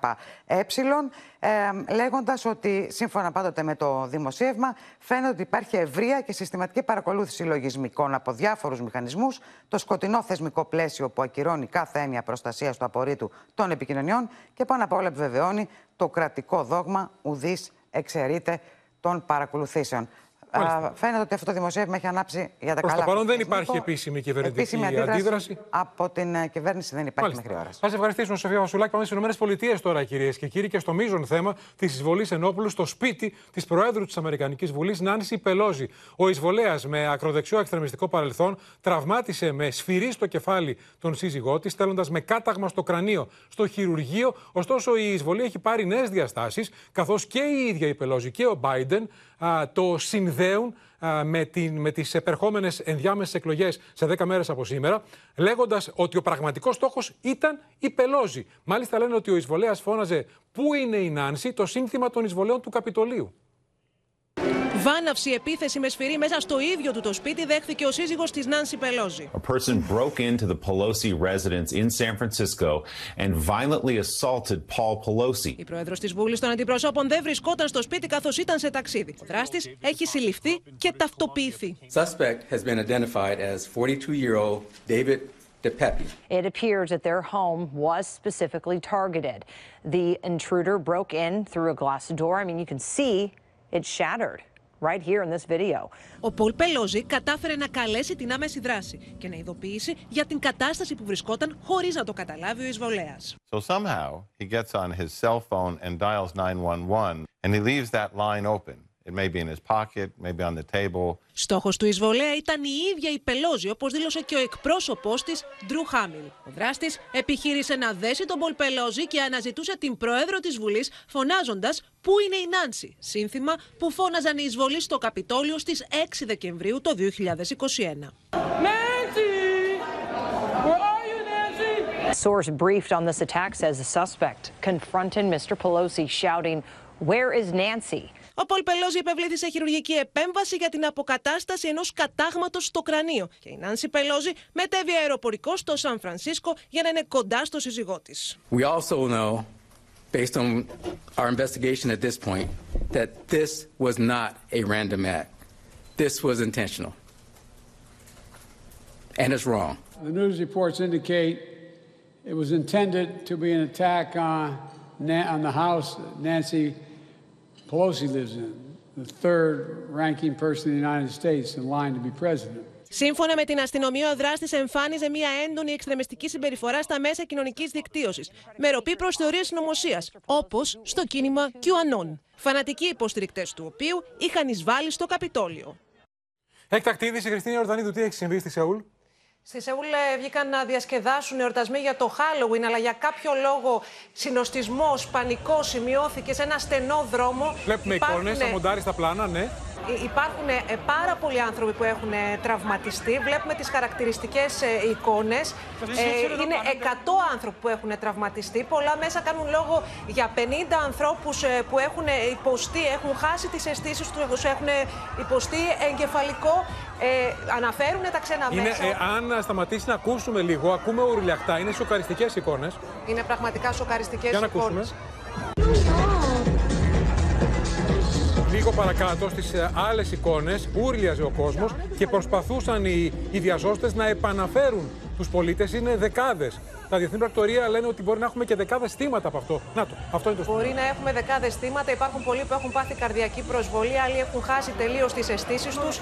ε, λέγοντας ότι σύμφωνα πάντοτε με το δημοσίευμα, φαίνεται ότι υπάρχει ευρεία και συστηματική παρακολούθηση λογισμικών από διάφορους μηχανισμούς, το σκοτεινό θεσμικό πλαίσιο που ακυρώνει κάθε έννοια προστασίας του απορρίτου των επικοινωνιών και πάνω απ' όλα επιβεβαιώνει το κρατικό δόγμα ουδής εξαιρείται των παρακολουθήσεων. Α, φαίνεται ότι αυτό το δημοσίευμα έχει ανάψει για τα Προς καλά. το παρόν δεν υπάρχει επίσημη κυβερνητική επίσημη αντίδραση. αντίδραση. Από την ε, κυβέρνηση δεν υπάρχει Μάλιστα. μέχρι ώρα. Θα σε ευχαριστήσουμε, Σοφία Βασουλάκη. Πάμε στις ΗΠΑ τώρα, κυρίες και κύριοι, και στο μείζον θέμα της εισβολής ενόπλου στο σπίτι της Προέδρου της Αμερικανικής Βουλής, Νάνση Πελόζη. Ο εισβολέας με ακροδεξιό εξτρεμιστικό παρελθόν τραυμάτισε με σφυρί στο κεφάλι τον σύζυγό της, στέλνοντας με κάταγμα στο κρανίο στο χειρουργείο. Ωστόσο, η εισβολή έχει πάρει νέες διαστάσεις, καθώς και η ίδια η Πελόζη και ο Biden α, το συνδέουν α, με, την, με τις επερχόμενες ενδιάμεσες εκλογές σε 10 μέρες από σήμερα, λέγοντας ότι ο πραγματικός στόχος ήταν η Πελόζη. Μάλιστα λένε ότι ο εισβολέας φώναζε «Πού είναι η Νάνση» το σύνθημα των εισβολέων του Καπιτολίου. Βάναυση επίθεση με σφυρί μέσα στο ίδιο του το σπίτι δέχθηκε ο σύζυγος της Νάνση Πελόζη. A person broke into the Pelosi residence in San Francisco and violently assaulted Paul Pelosi. Η πρόεδρος της Βούλης των Αντιπροσώπων δεν βρισκόταν στο σπίτι καθώς ήταν σε ταξίδι. Ο δράστης έχει συλληφθεί και ταυτοποιηθεί. Suspect has been identified as 42-year-old David DePepe. It appears that their home was specifically targeted. The intruder broke in through a glass door. I mean, you can see it shattered right here in this video. Ο Πολ Πελόζη κατάφερε να καλέσει την άμεση δράση και να ειδοποιήσει για την κατάσταση που βρισκόταν χωρίς να το καταλάβει ο εισβολέας. So somehow he gets on his cell phone and dials 911 and he leaves that line open. It may be in his pocket, maybe on the table. Στόχος του εισβολέα ήταν η ίδια η Πελόζη, όπως δήλωσε και ο εκπρόσωπός της, Ντρου Χάμιλ. Ο δράστης επιχείρησε να δέσει τον Πολ Πελόζη και αναζητούσε την πρόεδρο της Βουλής, φωνάζοντας «Πού είναι η Νάνση» σύνθημα που φώναζαν οι εισβολείς στο Καπιτόλιο στις 6 Δεκεμβρίου το 2021. A source briefed on this attack says the suspect confronted Mr. Pelosi, shouting, Where is Nancy? Ο Πολ Πελόζη υπευλήθη σε χειρουργική επέμβαση για την αποκατάσταση ενός κατάγματος στο κρανίο. Και η Νάνση Πελόζη μετέβη αεροπορικό στο Σαν Φρανσίσκο για να είναι κοντά στο σύζυγό της. We also know, based on our investigation at this point, that this was not a random act. This was intentional. And it's wrong. The news reports indicate it was intended to be an attack on, Na- on the house that Nancy Pelosi lives in, the third ranking person in the United States in line to be president. Σύμφωνα με την αστυνομία, ο δράστης εμφάνιζε μια έντονη εξτρεμιστική συμπεριφορά στα μέσα κοινωνικής δικτύωσης, με ροπή προς θεωρίες συνωμοσίας, όπως στο κίνημα QAnon. Φανατικοί υποστηρικτές του οποίου είχαν εισβάλει στο Καπιτόλιο. Έκτακτη είδηση, Χριστίνα Ορδανίδου, τι έχει συμβεί στη Σεούλ; Στη Σεούλ ε, βγήκαν να διασκεδάσουν εορτασμοί για το Halloween, αλλά για κάποιο λόγο συνοστισμός, πανικό σημειώθηκε σε ένα στενό δρόμο. Βλέπουμε εικόνες, θα μοντάρεις στα πλάνα, ναι. Ε, Υπάρχουν ε, πάρα πολλοί άνθρωποι που έχουν ε, τραυματιστεί. Βλέπουμε τις χαρακτηριστικές ε, εικόνες. Ε, είναι 100 άνθρωποι που έχουν τραυματιστεί. Πολλά μέσα κάνουν λόγο για 50 ανθρώπους ε, που έχουν υποστεί, έχουν χάσει τις αισθήσεις τους, έχουν υποστεί εγκεφαλικό. Ε, αναφέρουν τα ξένα Είναι, μέσα. ε, αν σταματήσει να ακούσουμε λίγο, ακούμε ουρλιαχτά, είναι σοκαριστικές εικόνες. Είναι πραγματικά σοκαριστικές Για να εικόνες. ακούσουμε. Λίγο παρακάτω στις ε, άλλες εικόνες ούρλιαζε ο κόσμος και προσπαθούσαν οι, οι διασώστες να επαναφέρουν τους πολίτες. Είναι δεκάδες. Τα διεθνή πρακτορία λένε ότι μπορεί να έχουμε και δεκάδες θύματα από αυτό. Να το, αυτό είναι το Μπορεί να έχουμε δεκάδες θύματα. Υπάρχουν πολλοί που έχουν πάθει καρδιακή προσβολή, άλλοι έχουν χάσει τελείως τις αισθήσεις τους.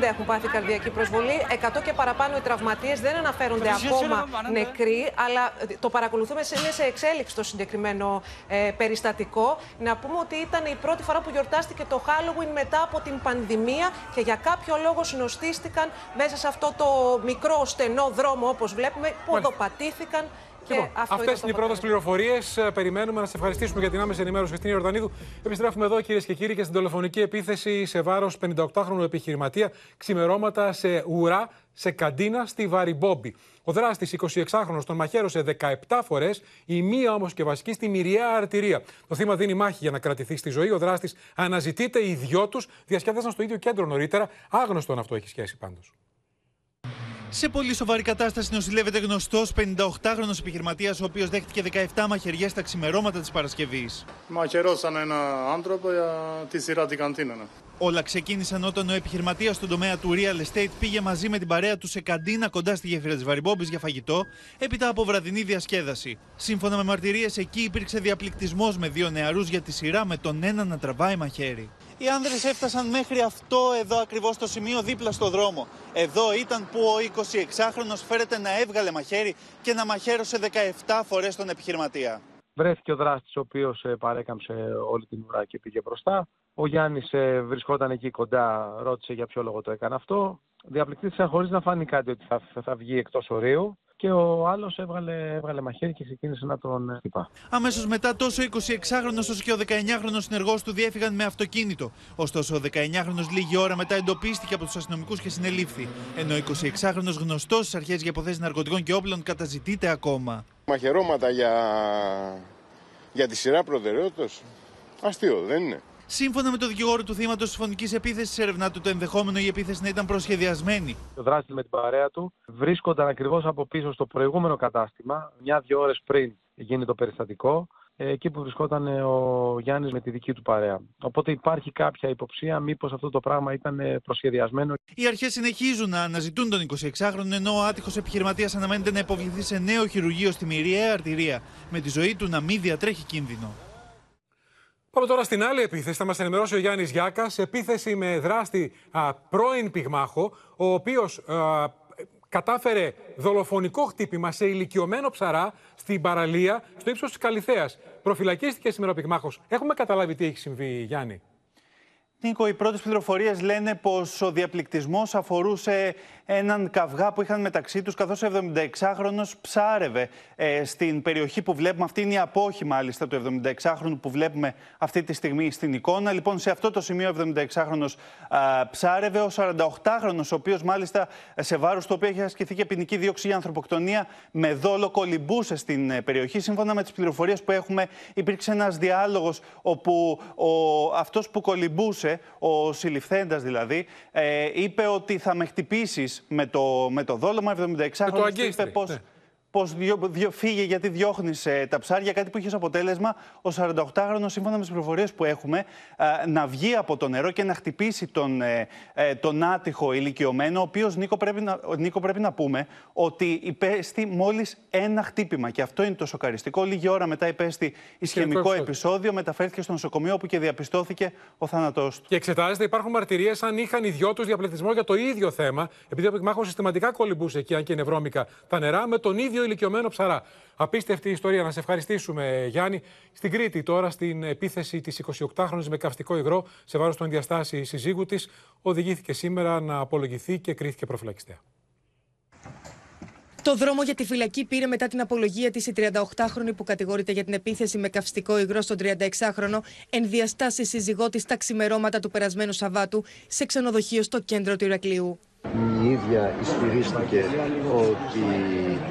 50 έχουν πάθει καρδιακή προσβολή. 100 και παραπάνω οι τραυματίες δεν αναφέρονται ακόμα νεκροί, αλλά το παρακολουθούμε. Είναι σε εξέλιξη το συγκεκριμένο ε, περιστατικό. Να πούμε ότι ήταν η πρώτη φορά που γιορτάστηκε το Halloween μετά από την πανδημία και για κάποιο λόγο συνοστίστηκαν μέσα σε αυτό το μικρό στενό δρόμο, όπως βλέπουμε, ποδοπατήθηκαν Λοιπόν, Αυτές είναι οι πρώτες πληροφορίες. Ε, περιμένουμε να σε ευχαριστήσουμε για την άμεση ενημέρωση, Χριστίνη Ιορδανίδου. Επιστρέφουμε εδώ, κυρίες και κύριοι, και στην τηλεφωνική επίθεση σε βάρος 58χρονου επιχειρηματία ξημερώματα σε ουρά σε καντίνα στη Βαριμπόμπη. Ο δράστης 26χρονο τον μαχαίρωσε 17 φορές, η μία όμως και βασική στη μυριαία αρτηρία. Το θύμα δίνει μάχη για να κρατηθεί στη ζωή. Ο δράστης αναζητείται, οι δυο τους διασκέδασαν στο ίδιο κέντρο νωρίτερα. Άγνωστο αν αυτό έχει σχέση πάντως. Σε πολύ σοβαρή κατάσταση νοσηλεύεται γνωστός 58χρονο επιχειρηματίας, ο οποίος δέχτηκε 17 μαχαιριές στα ξημερώματα της Παρασκευής. Μαχαιρώσαν ένα άνθρωπο για τη σειρά την καντίνα. Ναι. Όλα ξεκίνησαν όταν ο επιχειρηματίας στον τομέα του real estate πήγε μαζί με την παρέα του σε καντίνα κοντά στη γέφυρα της Βαριμπόμπης για φαγητό, έπειτα από βραδινή διασκέδαση. Σύμφωνα με μαρτυρίες, εκεί υπήρξε διαπληκτισμός με δύο νεαρούς για τη σειρά, με τον ένα να τραβάει μαχαίρι. Οι άνδρες έφτασαν μέχρι αυτό εδώ ακριβώς το σημείο δίπλα στο δρόμο. Εδώ ήταν που ο 26χρονος φέρεται να έβγαλε μαχαίρι και να μαχαίρωσε 17 φορές τον επιχειρηματία. Βρέθηκε ο δράστης ο οποίος ε, παρέκαμψε όλη την ουρά και πήγε μπροστά. Ο Γιάννης ε, βρισκόταν εκεί κοντά, ρώτησε για ποιο λόγο το έκανε αυτό. Διαπληκτήθησαν χωρίς να φάνει κάτι ότι θα, θα βγει εκτός ορίου και ο άλλος έβγαλε, έβγαλε μαχαίρι και ξεκίνησε να τον ε, χτυπά. Αμέσως μετά, τόσο ο 26χρονο όσο και ο 19χρονο συνεργός του διέφυγαν με αυτοκίνητο. Ωστόσο, ο 19χρονο λίγη ώρα μετά εντοπίστηκε από τους αστυνομικούς και συνελήφθη. Ενώ ο 26χρονο γνωστός στις αρχές για υποθέσεις ναρκωτικών και όπλων καταζητείται ακόμα. Μαχαιρώματα για, για τη σειρά προτεραιότητας. Αστείο, δεν είναι. Σύμφωνα με το δικηγόρο του θύματος της φωνικής επίθεσης, ερευνάται το ενδεχόμενο η επίθεση να ήταν προσχεδιασμένη. Ο δράστη με την παρέα του βρίσκονταν ακριβώς από πίσω στο προηγούμενο κατάστημα, μια-δυο ώρες πριν γίνει το περιστατικό, εκεί που βρισκόταν ο Γιάννης με τη δική του παρέα. Οπότε υπάρχει κάποια υποψία μήπως αυτό το πράγμα ήταν προσχεδιασμένο. Οι αρχές συνεχίζουν να αναζητούν τον 26χρονο, ενώ ο άτυχος επιχειρηματίας αναμένεται να υποβληθεί σε νέο χειρουργείο στη μυριαία αρτηρία, με τη ζωή του να μην διατρέχει κίνδυνο. Πάμε τώρα στην άλλη επίθεση. Θα μας ενημερώσει ο Γιάννης Γιάκας. Επίθεση με δράστη α, πρώην πυγμάχο, ο οποίος κατάφερε δολοφονικό χτύπημα σε ηλικιωμένο ψαρά στην παραλία στο ύψος της Καλιθέα. Προφυλακίστηκε σήμερα ο πυγμάχος. Έχουμε καταλάβει τι έχει συμβεί, Γιάννη. Νίκο, οι πρώτες πληροφορίες λένε πως ο διαπληκτισμός αφορούσε έναν καυγά που είχαν μεταξύ τους, καθώς ο 76χρονο ψάρευε ε, στην περιοχή που βλέπουμε. Αυτή είναι η απόχη, μάλιστα, του 76χρονου που βλέπουμε αυτή τη στιγμή στην εικόνα. Λοιπόν, σε αυτό το σημείο ο 76χρονο ψάρευε. Ο 48χρονο, ο οποίος μάλιστα σε βάρος του οποίου έχει ασκηθεί και ποινική δίωξη για ανθρωποκτονία, με δόλο κολυμπούσε στην ε, περιοχή. Σύμφωνα με τις πληροφορίες που έχουμε, υπήρξε ένας διάλογος όπου αυτός που κολυμπούσε, ο συλληφθέντας δηλαδή, ε, είπε ότι θα με χτυπήσεις με το, με το δόλωμα. 76χρονο είπε πώς. Ναι πω φύγε γιατί διώχνεις ε, τα ψάρια. Κάτι που είχες ως αποτέλεσμα ο 48χρονο, σύμφωνα με τις πληροφορίες που έχουμε, να βγει από το νερό και να χτυπήσει τον, ε, ε, τον άτυχο ηλικιωμένο, ο οποίος Νίκο, πρέπει να, Νίκο πρέπει να πούμε ότι υπέστη μόλις ένα χτύπημα. Και αυτό είναι το σοκαριστικό. Λίγη ώρα μετά υπέστη ισχυμικό επεισόδιο, μεταφέρθηκε στο νοσοκομείο όπου και διαπιστώθηκε ο θάνατός του. Και εξετάζεται, υπάρχουν μαρτυρίες αν είχαν οι δυο τους διαπληκτισμό για το ίδιο θέμα, επειδή ο πυγμάχος συστηματικά κολυμπούσε εκεί, αν και νευρώμικα, τα νερά με τον ίδιο ηλικιωμένο ψαρά. Απίστευτη ιστορία. Να σε ευχαριστήσουμε, Γιάννη. Στην Κρήτη, τώρα, στην επίθεση της 28χρονη με καυστικό υγρό σε βάρος των διαστάσει συζύγου της, οδηγήθηκε σήμερα να απολογηθεί και κρίθηκε προφυλακιστέα. Το δρόμο για τη φυλακή πήρε μετά την απολογία της η 38χρονη που κατηγορείται για την επίθεση με καυστικό υγρό στον 36χρονο εν διαστάσεις σύζυγό της τα ξημερώματα του περασμένου Σαββάτου σε ξενοδοχείο στο κέντρο του Ηρακλείου. Η ίδια ισχυρίστηκε ότι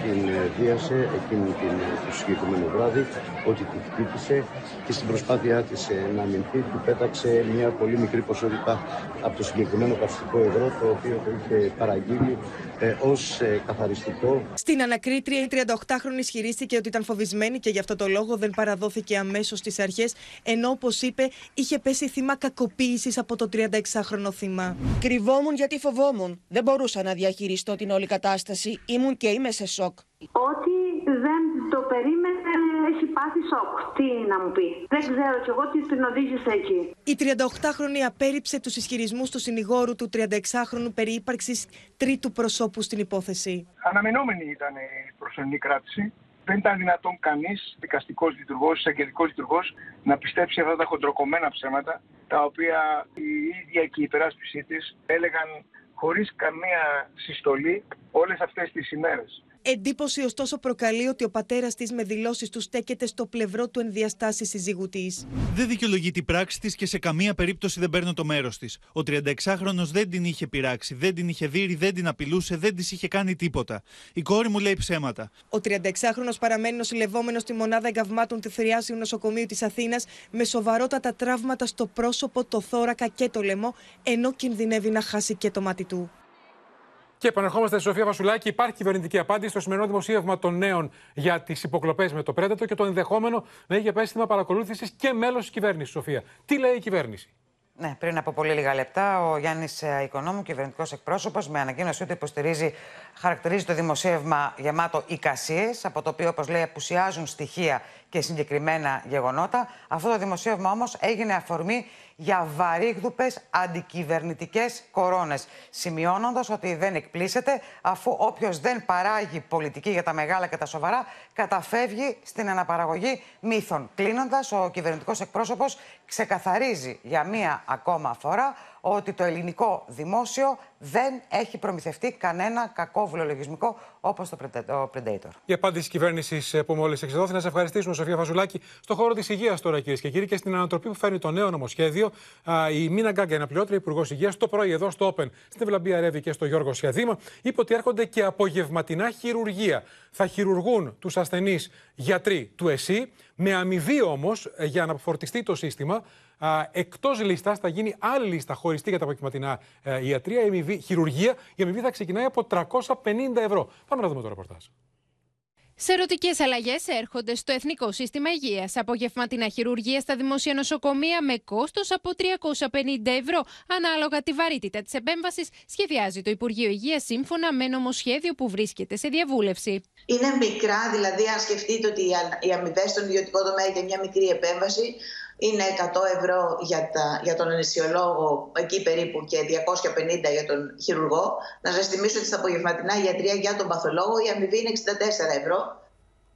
την βίασε εκείνη την, το συγκεκριμένο βράδυ, ότι τη χτύπησε και στην προσπάθειά της ε, να αμυνθεί του πέταξε μια πολύ μικρή ποσότητα από το συγκεκριμένο καυστικό ευρώ το οποίο το είχε παραγγείλει ε, ως ε, καθαριστικό. Στην ανακρίτρια η 38χρονη ισχυρίστηκε ότι ήταν φοβισμένη και γι' αυτό το λόγο δεν παραδόθηκε αμέσως στις αρχές ενώ όπως είπε είχε πέσει θύμα κακοποίησης από το 36χρονο θύμα. Κρυβόμουν γιατί φοβόμουν. Δεν μπορούσα να διαχειριστώ την όλη κατάσταση. Ήμουν και είμαι σε σοκ. Ότι δεν το περίμενε, έχει πάθει σοκ. Τι να μου πει. Δεν ξέρω κι εγώ τι την οδήγησε εκεί. Η 38χρονη απέρριψε τους ισχυρισμούς του συνηγόρου του 36χρονου περί ύπαρξης τρίτου προσώπου στην υπόθεση. Αναμενόμενη ήταν η προσωρινή κράτηση. Δεν ήταν δυνατόν κανείς δικαστικός λειτουργός, εισαγγελικός λειτουργός να πιστέψει αυτά τα χοντροκομμένα ψέματα, τα οποία η ίδια και η υπεράσπιση της έλεγαν χωρίς καμία συστολή όλες αυτές τις ημέρες. Εντύπωση ωστόσο προκαλεί ότι ο πατέρας της με δηλώσεις του στέκεται στο πλευρό του ενδιαστάσει συζύγου τη. Δεν δικαιολογεί την πράξη της και σε καμία περίπτωση δεν παίρνω το μέρος της. Ο 36χρονο δεν την είχε πειράξει, δεν την είχε δει, δεν την απειλούσε, δεν της είχε κάνει τίποτα. Η κόρη μου λέει ψέματα. Ο 36χρονο παραμένει νοσηλευόμενο στη μονάδα εγκαυμάτων του Θηριάσιου Νοσοκομείου της Αθήνας με σοβαρότατα τραύματα στο πρόσωπο, το θώρακα και το λαιμό, ενώ κινδυνεύει να χάσει και το μάτι του. Και επανερχόμαστε στη Σοφία Βασουλάκη. Υπάρχει κυβερνητική απάντηση στο σημερινό δημοσίευμα των νέων για τις υποκλοπές με το Πρέντατο και το ενδεχόμενο να έχει επέστημα παρακολούθησης και μέλος της κυβέρνησης. Σοφία, τι λέει η κυβέρνηση; Ναι, πριν από πολύ λίγα λεπτά, ο Γιάννης ε, Οικονόμου, κυβερνητικός εκπρόσωπος, με ανακοίνωση ότι υποστηρίζει, χαρακτηρίζει το δημοσίευμα γεμάτο εικασίες, από το οποίο, όπως λέει, απουσιάζουν στοιχεία και συγκεκριμένα γεγονότα. Αυτό το δημοσίευμα όμως έγινε αφορμή για βαρύγδουπες αντικυβερνητικές κορώνες, σημειώνοντας ότι δεν εκπλήσεται αφού όποιος δεν παράγει πολιτική για τα μεγάλα και τα σοβαρά καταφεύγει στην αναπαραγωγή μύθων. Κλείνοντας, ο κυβερνητικός εκπρόσωπος ξεκαθαρίζει για μία ακόμα φορά ότι το ελληνικό δημόσιο δεν έχει προμηθευτεί κανένα κακό βουλολογισμικό όπως το Predator. Η απάντηση της κυβέρνησης που μόλις εξεδόθη. Να σε ευχαριστήσουμε, Σοφία Φαζουλάκη. Στο χώρο της υγείας τώρα, κυρίες και κύριοι, και στην ανατροπή που φέρνει το νέο νομοσχέδιο, η Μίνα Γκάγκα, αναπληρώτρια υπουργός υγείας, το πρωί εδώ στο Open, στην Ευλαμπία Ρεύη και στο Γιώργο Σιαδήμα, είπε ότι έρχονται και απογευματινά χειρουργία. Θα χειρουργούν τους ασθενείς γιατροί του ΕΣΥ, με αμοιβή όμως για να φορτιστεί το σύστημα Εκτός λίστα θα γίνει άλλη λίστα χωριστή για τα αποκυματινά ε, ιατρία, η αμοιβή, χειρουργία. Η αμοιβή θα ξεκινάει από 350 ευρώ. Πάμε να δούμε το ρεπορτάζ. Σε ερωτικές αλλαγές έρχονται στο Εθνικό Σύστημα Υγείας. Απογευματινά χειρουργία στα δημόσια νοσοκομεία με κόστος από 350 ευρώ. Ανάλογα τη βαρύτητα της επέμβασης, σχεδιάζει το Υπουργείο Υγείας σύμφωνα με νομοσχέδιο που βρίσκεται σε διαβούλευση. Είναι μικρά, δηλαδή, αν σκεφτείτε ότι οι αμοιβές στον ιδιωτικό τομέα για μια μικρή επέμβαση είναι 100 ευρώ για, τα, για τον ανεσιολόγο, εκεί περίπου και 250 για τον χειρουργό. Να σας θυμίσω ότι στα απογευματινά ιατρία για τον παθολόγο η αμοιβή είναι 64 ευρώ.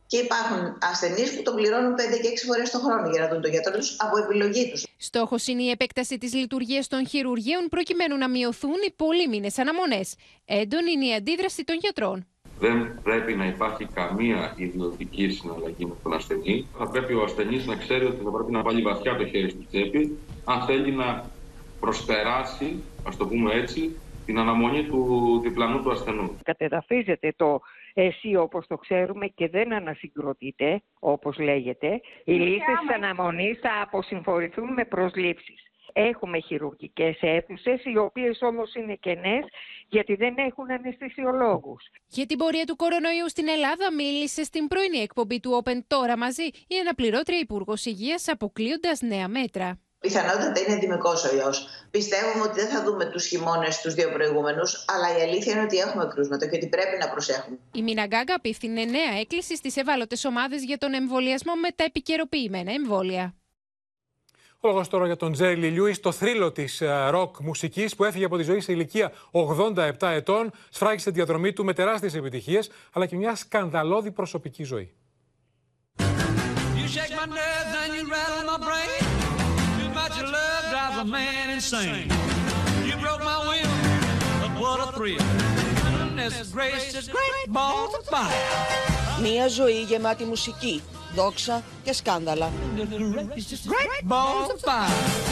Και υπάρχουν ασθενείς που τον πληρώνουν 5 και 6 φορές το χρόνο για να δουν τον γιατρό τους από επιλογή τους. Στόχος είναι η επέκταση της λειτουργίας των χειρουργείων προκειμένου να μειωθούν οι πολύμηνε αναμονές. Έντονη είναι η αντίδραση των γιατρών. Δεν πρέπει να υπάρχει καμία ιδιωτική συναλλαγή με τον ασθενή. Θα πρέπει ο ασθενής να ξέρει ότι θα πρέπει να βάλει βαθιά το χέρι στη τσέπη αν θέλει να προσπεράσει, ας το πούμε έτσι, την αναμονή του διπλανού του ασθενού. Κατεδαφίζεται το εσύ όπως το ξέρουμε και δεν ανασυγκροτείται, όπως λέγεται. Οι λίστες αναμονής θα αποσυμφορηθούν με προσλήψεις. Έχουμε χειρουργικές αίθουσες, οι οποίες όμως είναι κενές, γιατί δεν έχουν αναισθησιολόγους. Για την πορεία του κορονοϊού στην Ελλάδα μίλησε στην πρωινή εκπομπή του Open τώρα μαζί η αναπληρώτρια Υπουργός Υγείας αποκλείοντας νέα μέτρα. Πιθανότατα είναι ενδημικό ο ιός. Πιστεύουμε ότι δεν θα δούμε τους χειμώνες τους δύο προηγούμενους, αλλά η αλήθεια είναι ότι έχουμε κρούσματα και ότι πρέπει να προσέχουμε. Η Μιναγκάγκα απίφθινε νέα έκκληση στις ευάλωτες ομάδες για τον εμβολιασμό με τα επικαιροποιημένα εμβόλια. Ο λόγο τώρα για τον Τζέρι Λιούις, το θρύλο της ροκ μουσικής που έφυγε από τη ζωή σε ηλικία 87 ετών, σφράγισε τη διαδρομή του με τεράστιες επιτυχίες, αλλά και μια σκανδαλώδη προσωπική ζωή. Μία ζωή γεμάτη μουσική, δόξα και σκάνδαλα.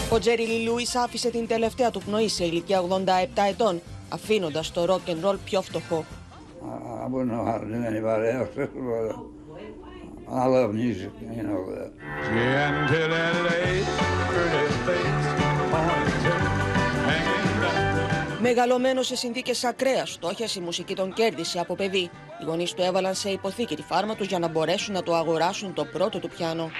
Ο Τζέρι Λι Λούις άφησε την τελευταία του πνοή σε ηλικία 87 ετών, αφήνοντας το rock and roll πιο φτωχό. I love music, you know that. Μεγαλωμένος σε συνθήκες ακραίας φτώχειας, η μουσική τον κέρδισε από παιδί. Οι γονείς του έβαλαν σε υποθήκη τη φάρμα τους για να μπορέσουν να το αγοράσουν το πρώτο του πιάνο.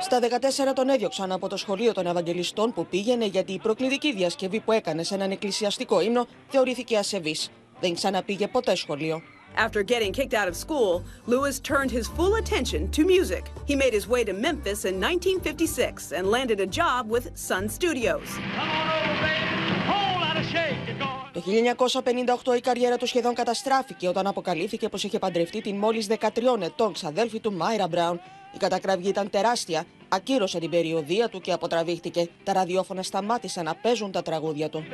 Στα 14 τον έδιωξαν από το σχολείο των Ευαγγελιστών που πήγαινε γιατί η προκλητική διασκευή που έκανε σε έναν εκκλησιαστικό ύμνο θεωρήθηκε ασεβής. Δεν ξαναπήγε ποτέ σχολείο. After getting kicked out of school, Lewis turned his full attention to music. He made his way to Memphis in 1956 and landed a job with Sun Studios. Το 1958 η καριέρα του σχεδόν καταστράφηκε όταν αποκαλύφθηκε πως είχε παντρευτεί την μόλις 13 ετών ξαδέλφη του Μάιρα Μπράουν Η κατακραυγή ήταν τεράστια, ακύρωσε την περιοδία του και αποτραβήχτηκε. Τα ραδιόφωνα σταμάτησαν να παίζουν τα τραγούδια του.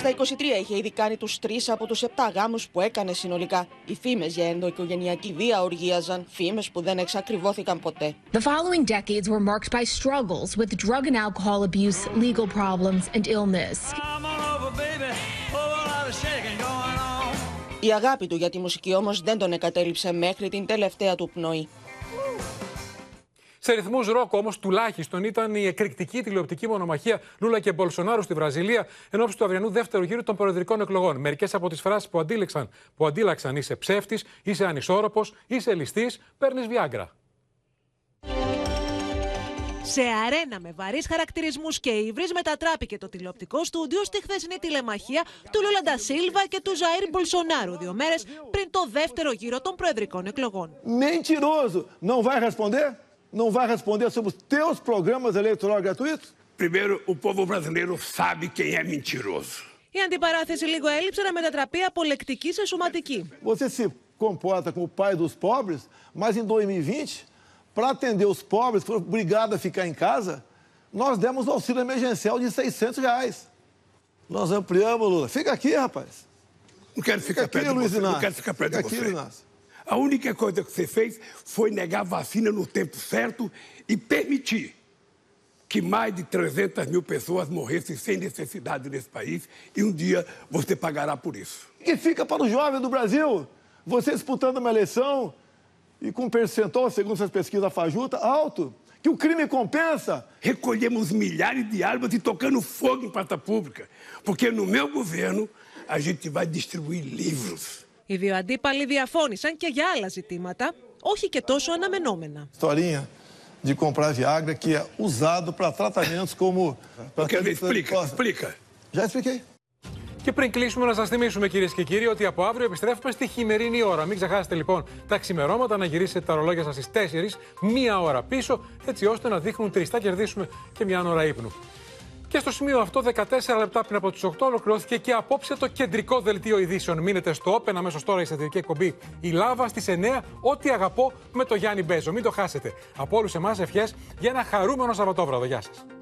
Στα 23 είχε ήδη κάνει τους τρεις από τους 7 γάμους που έκανε συνολικά. Οι φήμες για ενδοοικογενειακή βία οργίαζαν, φήμες που δεν εξακριβώθηκαν ποτέ. The following decades were marked by struggles with drug and alcohol abuse, legal problems, and illness. Η αγάπη του για τη μουσική όμως δεν τον εκατέλειψε μέχρι την τελευταία του πνοή. Σε ρυθμούς ροκ όμως τουλάχιστον ήταν η εκρηκτική τηλεοπτική μονομαχία Λούλα και Μπολσονάρου στη Βραζιλία εν ώψη του αυριανού δεύτερου γύρου των προεδρικών εκλογών. Μερικές από τις φράσεις που, αντίλεξαν, που αντίλαξαν είσαι ψεύτης, είσαι ανισόρροπος, είσαι ληστής, παίρνεις βιάγκρα. Σε αρένα με βαρύς χαρακτηρισμούς και ύβρι μετατράπηκε το τηλεοπτικό στούντιο στη χθεσινή τηλεμαχία του Λούλαντα Σίλβα και του Ζαΐρ Μπολσονάρου, δύο μέρες πριν το δεύτερο γύρο των προεδρικών εκλογών. Mentiroso! Não vai responder? Não vai responder sobre os teus programas eleitorais gratuitos? Primeiro, o povo brasileiro sabe quem é mentiroso. Η αντιπαράθεση λίγο έλειψε να μετατραπεί από λεκτική σε σωματική. Você se comporta como o pai dos pobres, mas em 2020, para atender os pobres que foram obrigados a ficar em casa, nós demos um auxílio emergencial de 600 reais. Nós ampliamos, Lula. Fica aqui, rapaz. Não quero ficar aqui, perto de Luiz você. Não Inácio. quero ficar perto Fica de aqui, você. Luiz Inácio. A única coisa que você fez foi negar vacina no tempo certo e permitir que mais de 300 mil pessoas morressem sem necessidade nesse país e um dia você pagará por isso. Que fica para o jovem do Brasil. Você disputando uma eleição e com um percentual, segundo essas pesquisas fajuta, alto, que o crime compensa. Recolhemos milhares de armas e tocando fogo em praça pública, porque no meu governo a gente vai distribuir livros. Οι δύο αντίπαλοι διαφώνησαν και για άλλα ζητήματα, όχι και τόσο αναμενόμενα. Historinha de comprar Viagra que é usado para tratamentos como. pra Quer ver? tratamento de Explica, próstata. explica. Já expliquei. Και πριν κλείσουμε, να σας θυμίσουμε κυρίες και κύριοι ότι από αύριο επιστρέφουμε στη χειμερινή ώρα. Μην ξεχάσετε λοιπόν τα ξημερώματα να γυρίσετε τα ρολόγια σας στις 4, μία ώρα πίσω, έτσι ώστε να δείχνουν τρεις. Θα κερδίσουμε και μια ώρα ύπνου. Και στο σημείο αυτό, 14 λεπτά πριν από τις 8, ολοκληρώθηκε και απόψε το κεντρικό δελτίο ειδήσεων. Μείνετε στο Open αμέσως τώρα η σατυρική εκπομπή Η Λάβα στις 9. Ό,τι αγαπώ με το Γιάννη Μπέζο. Μην το χάσετε. Από όλους εμάς ευχές για ένα χαρούμενο Σαββατόβραδο. Γεια σας.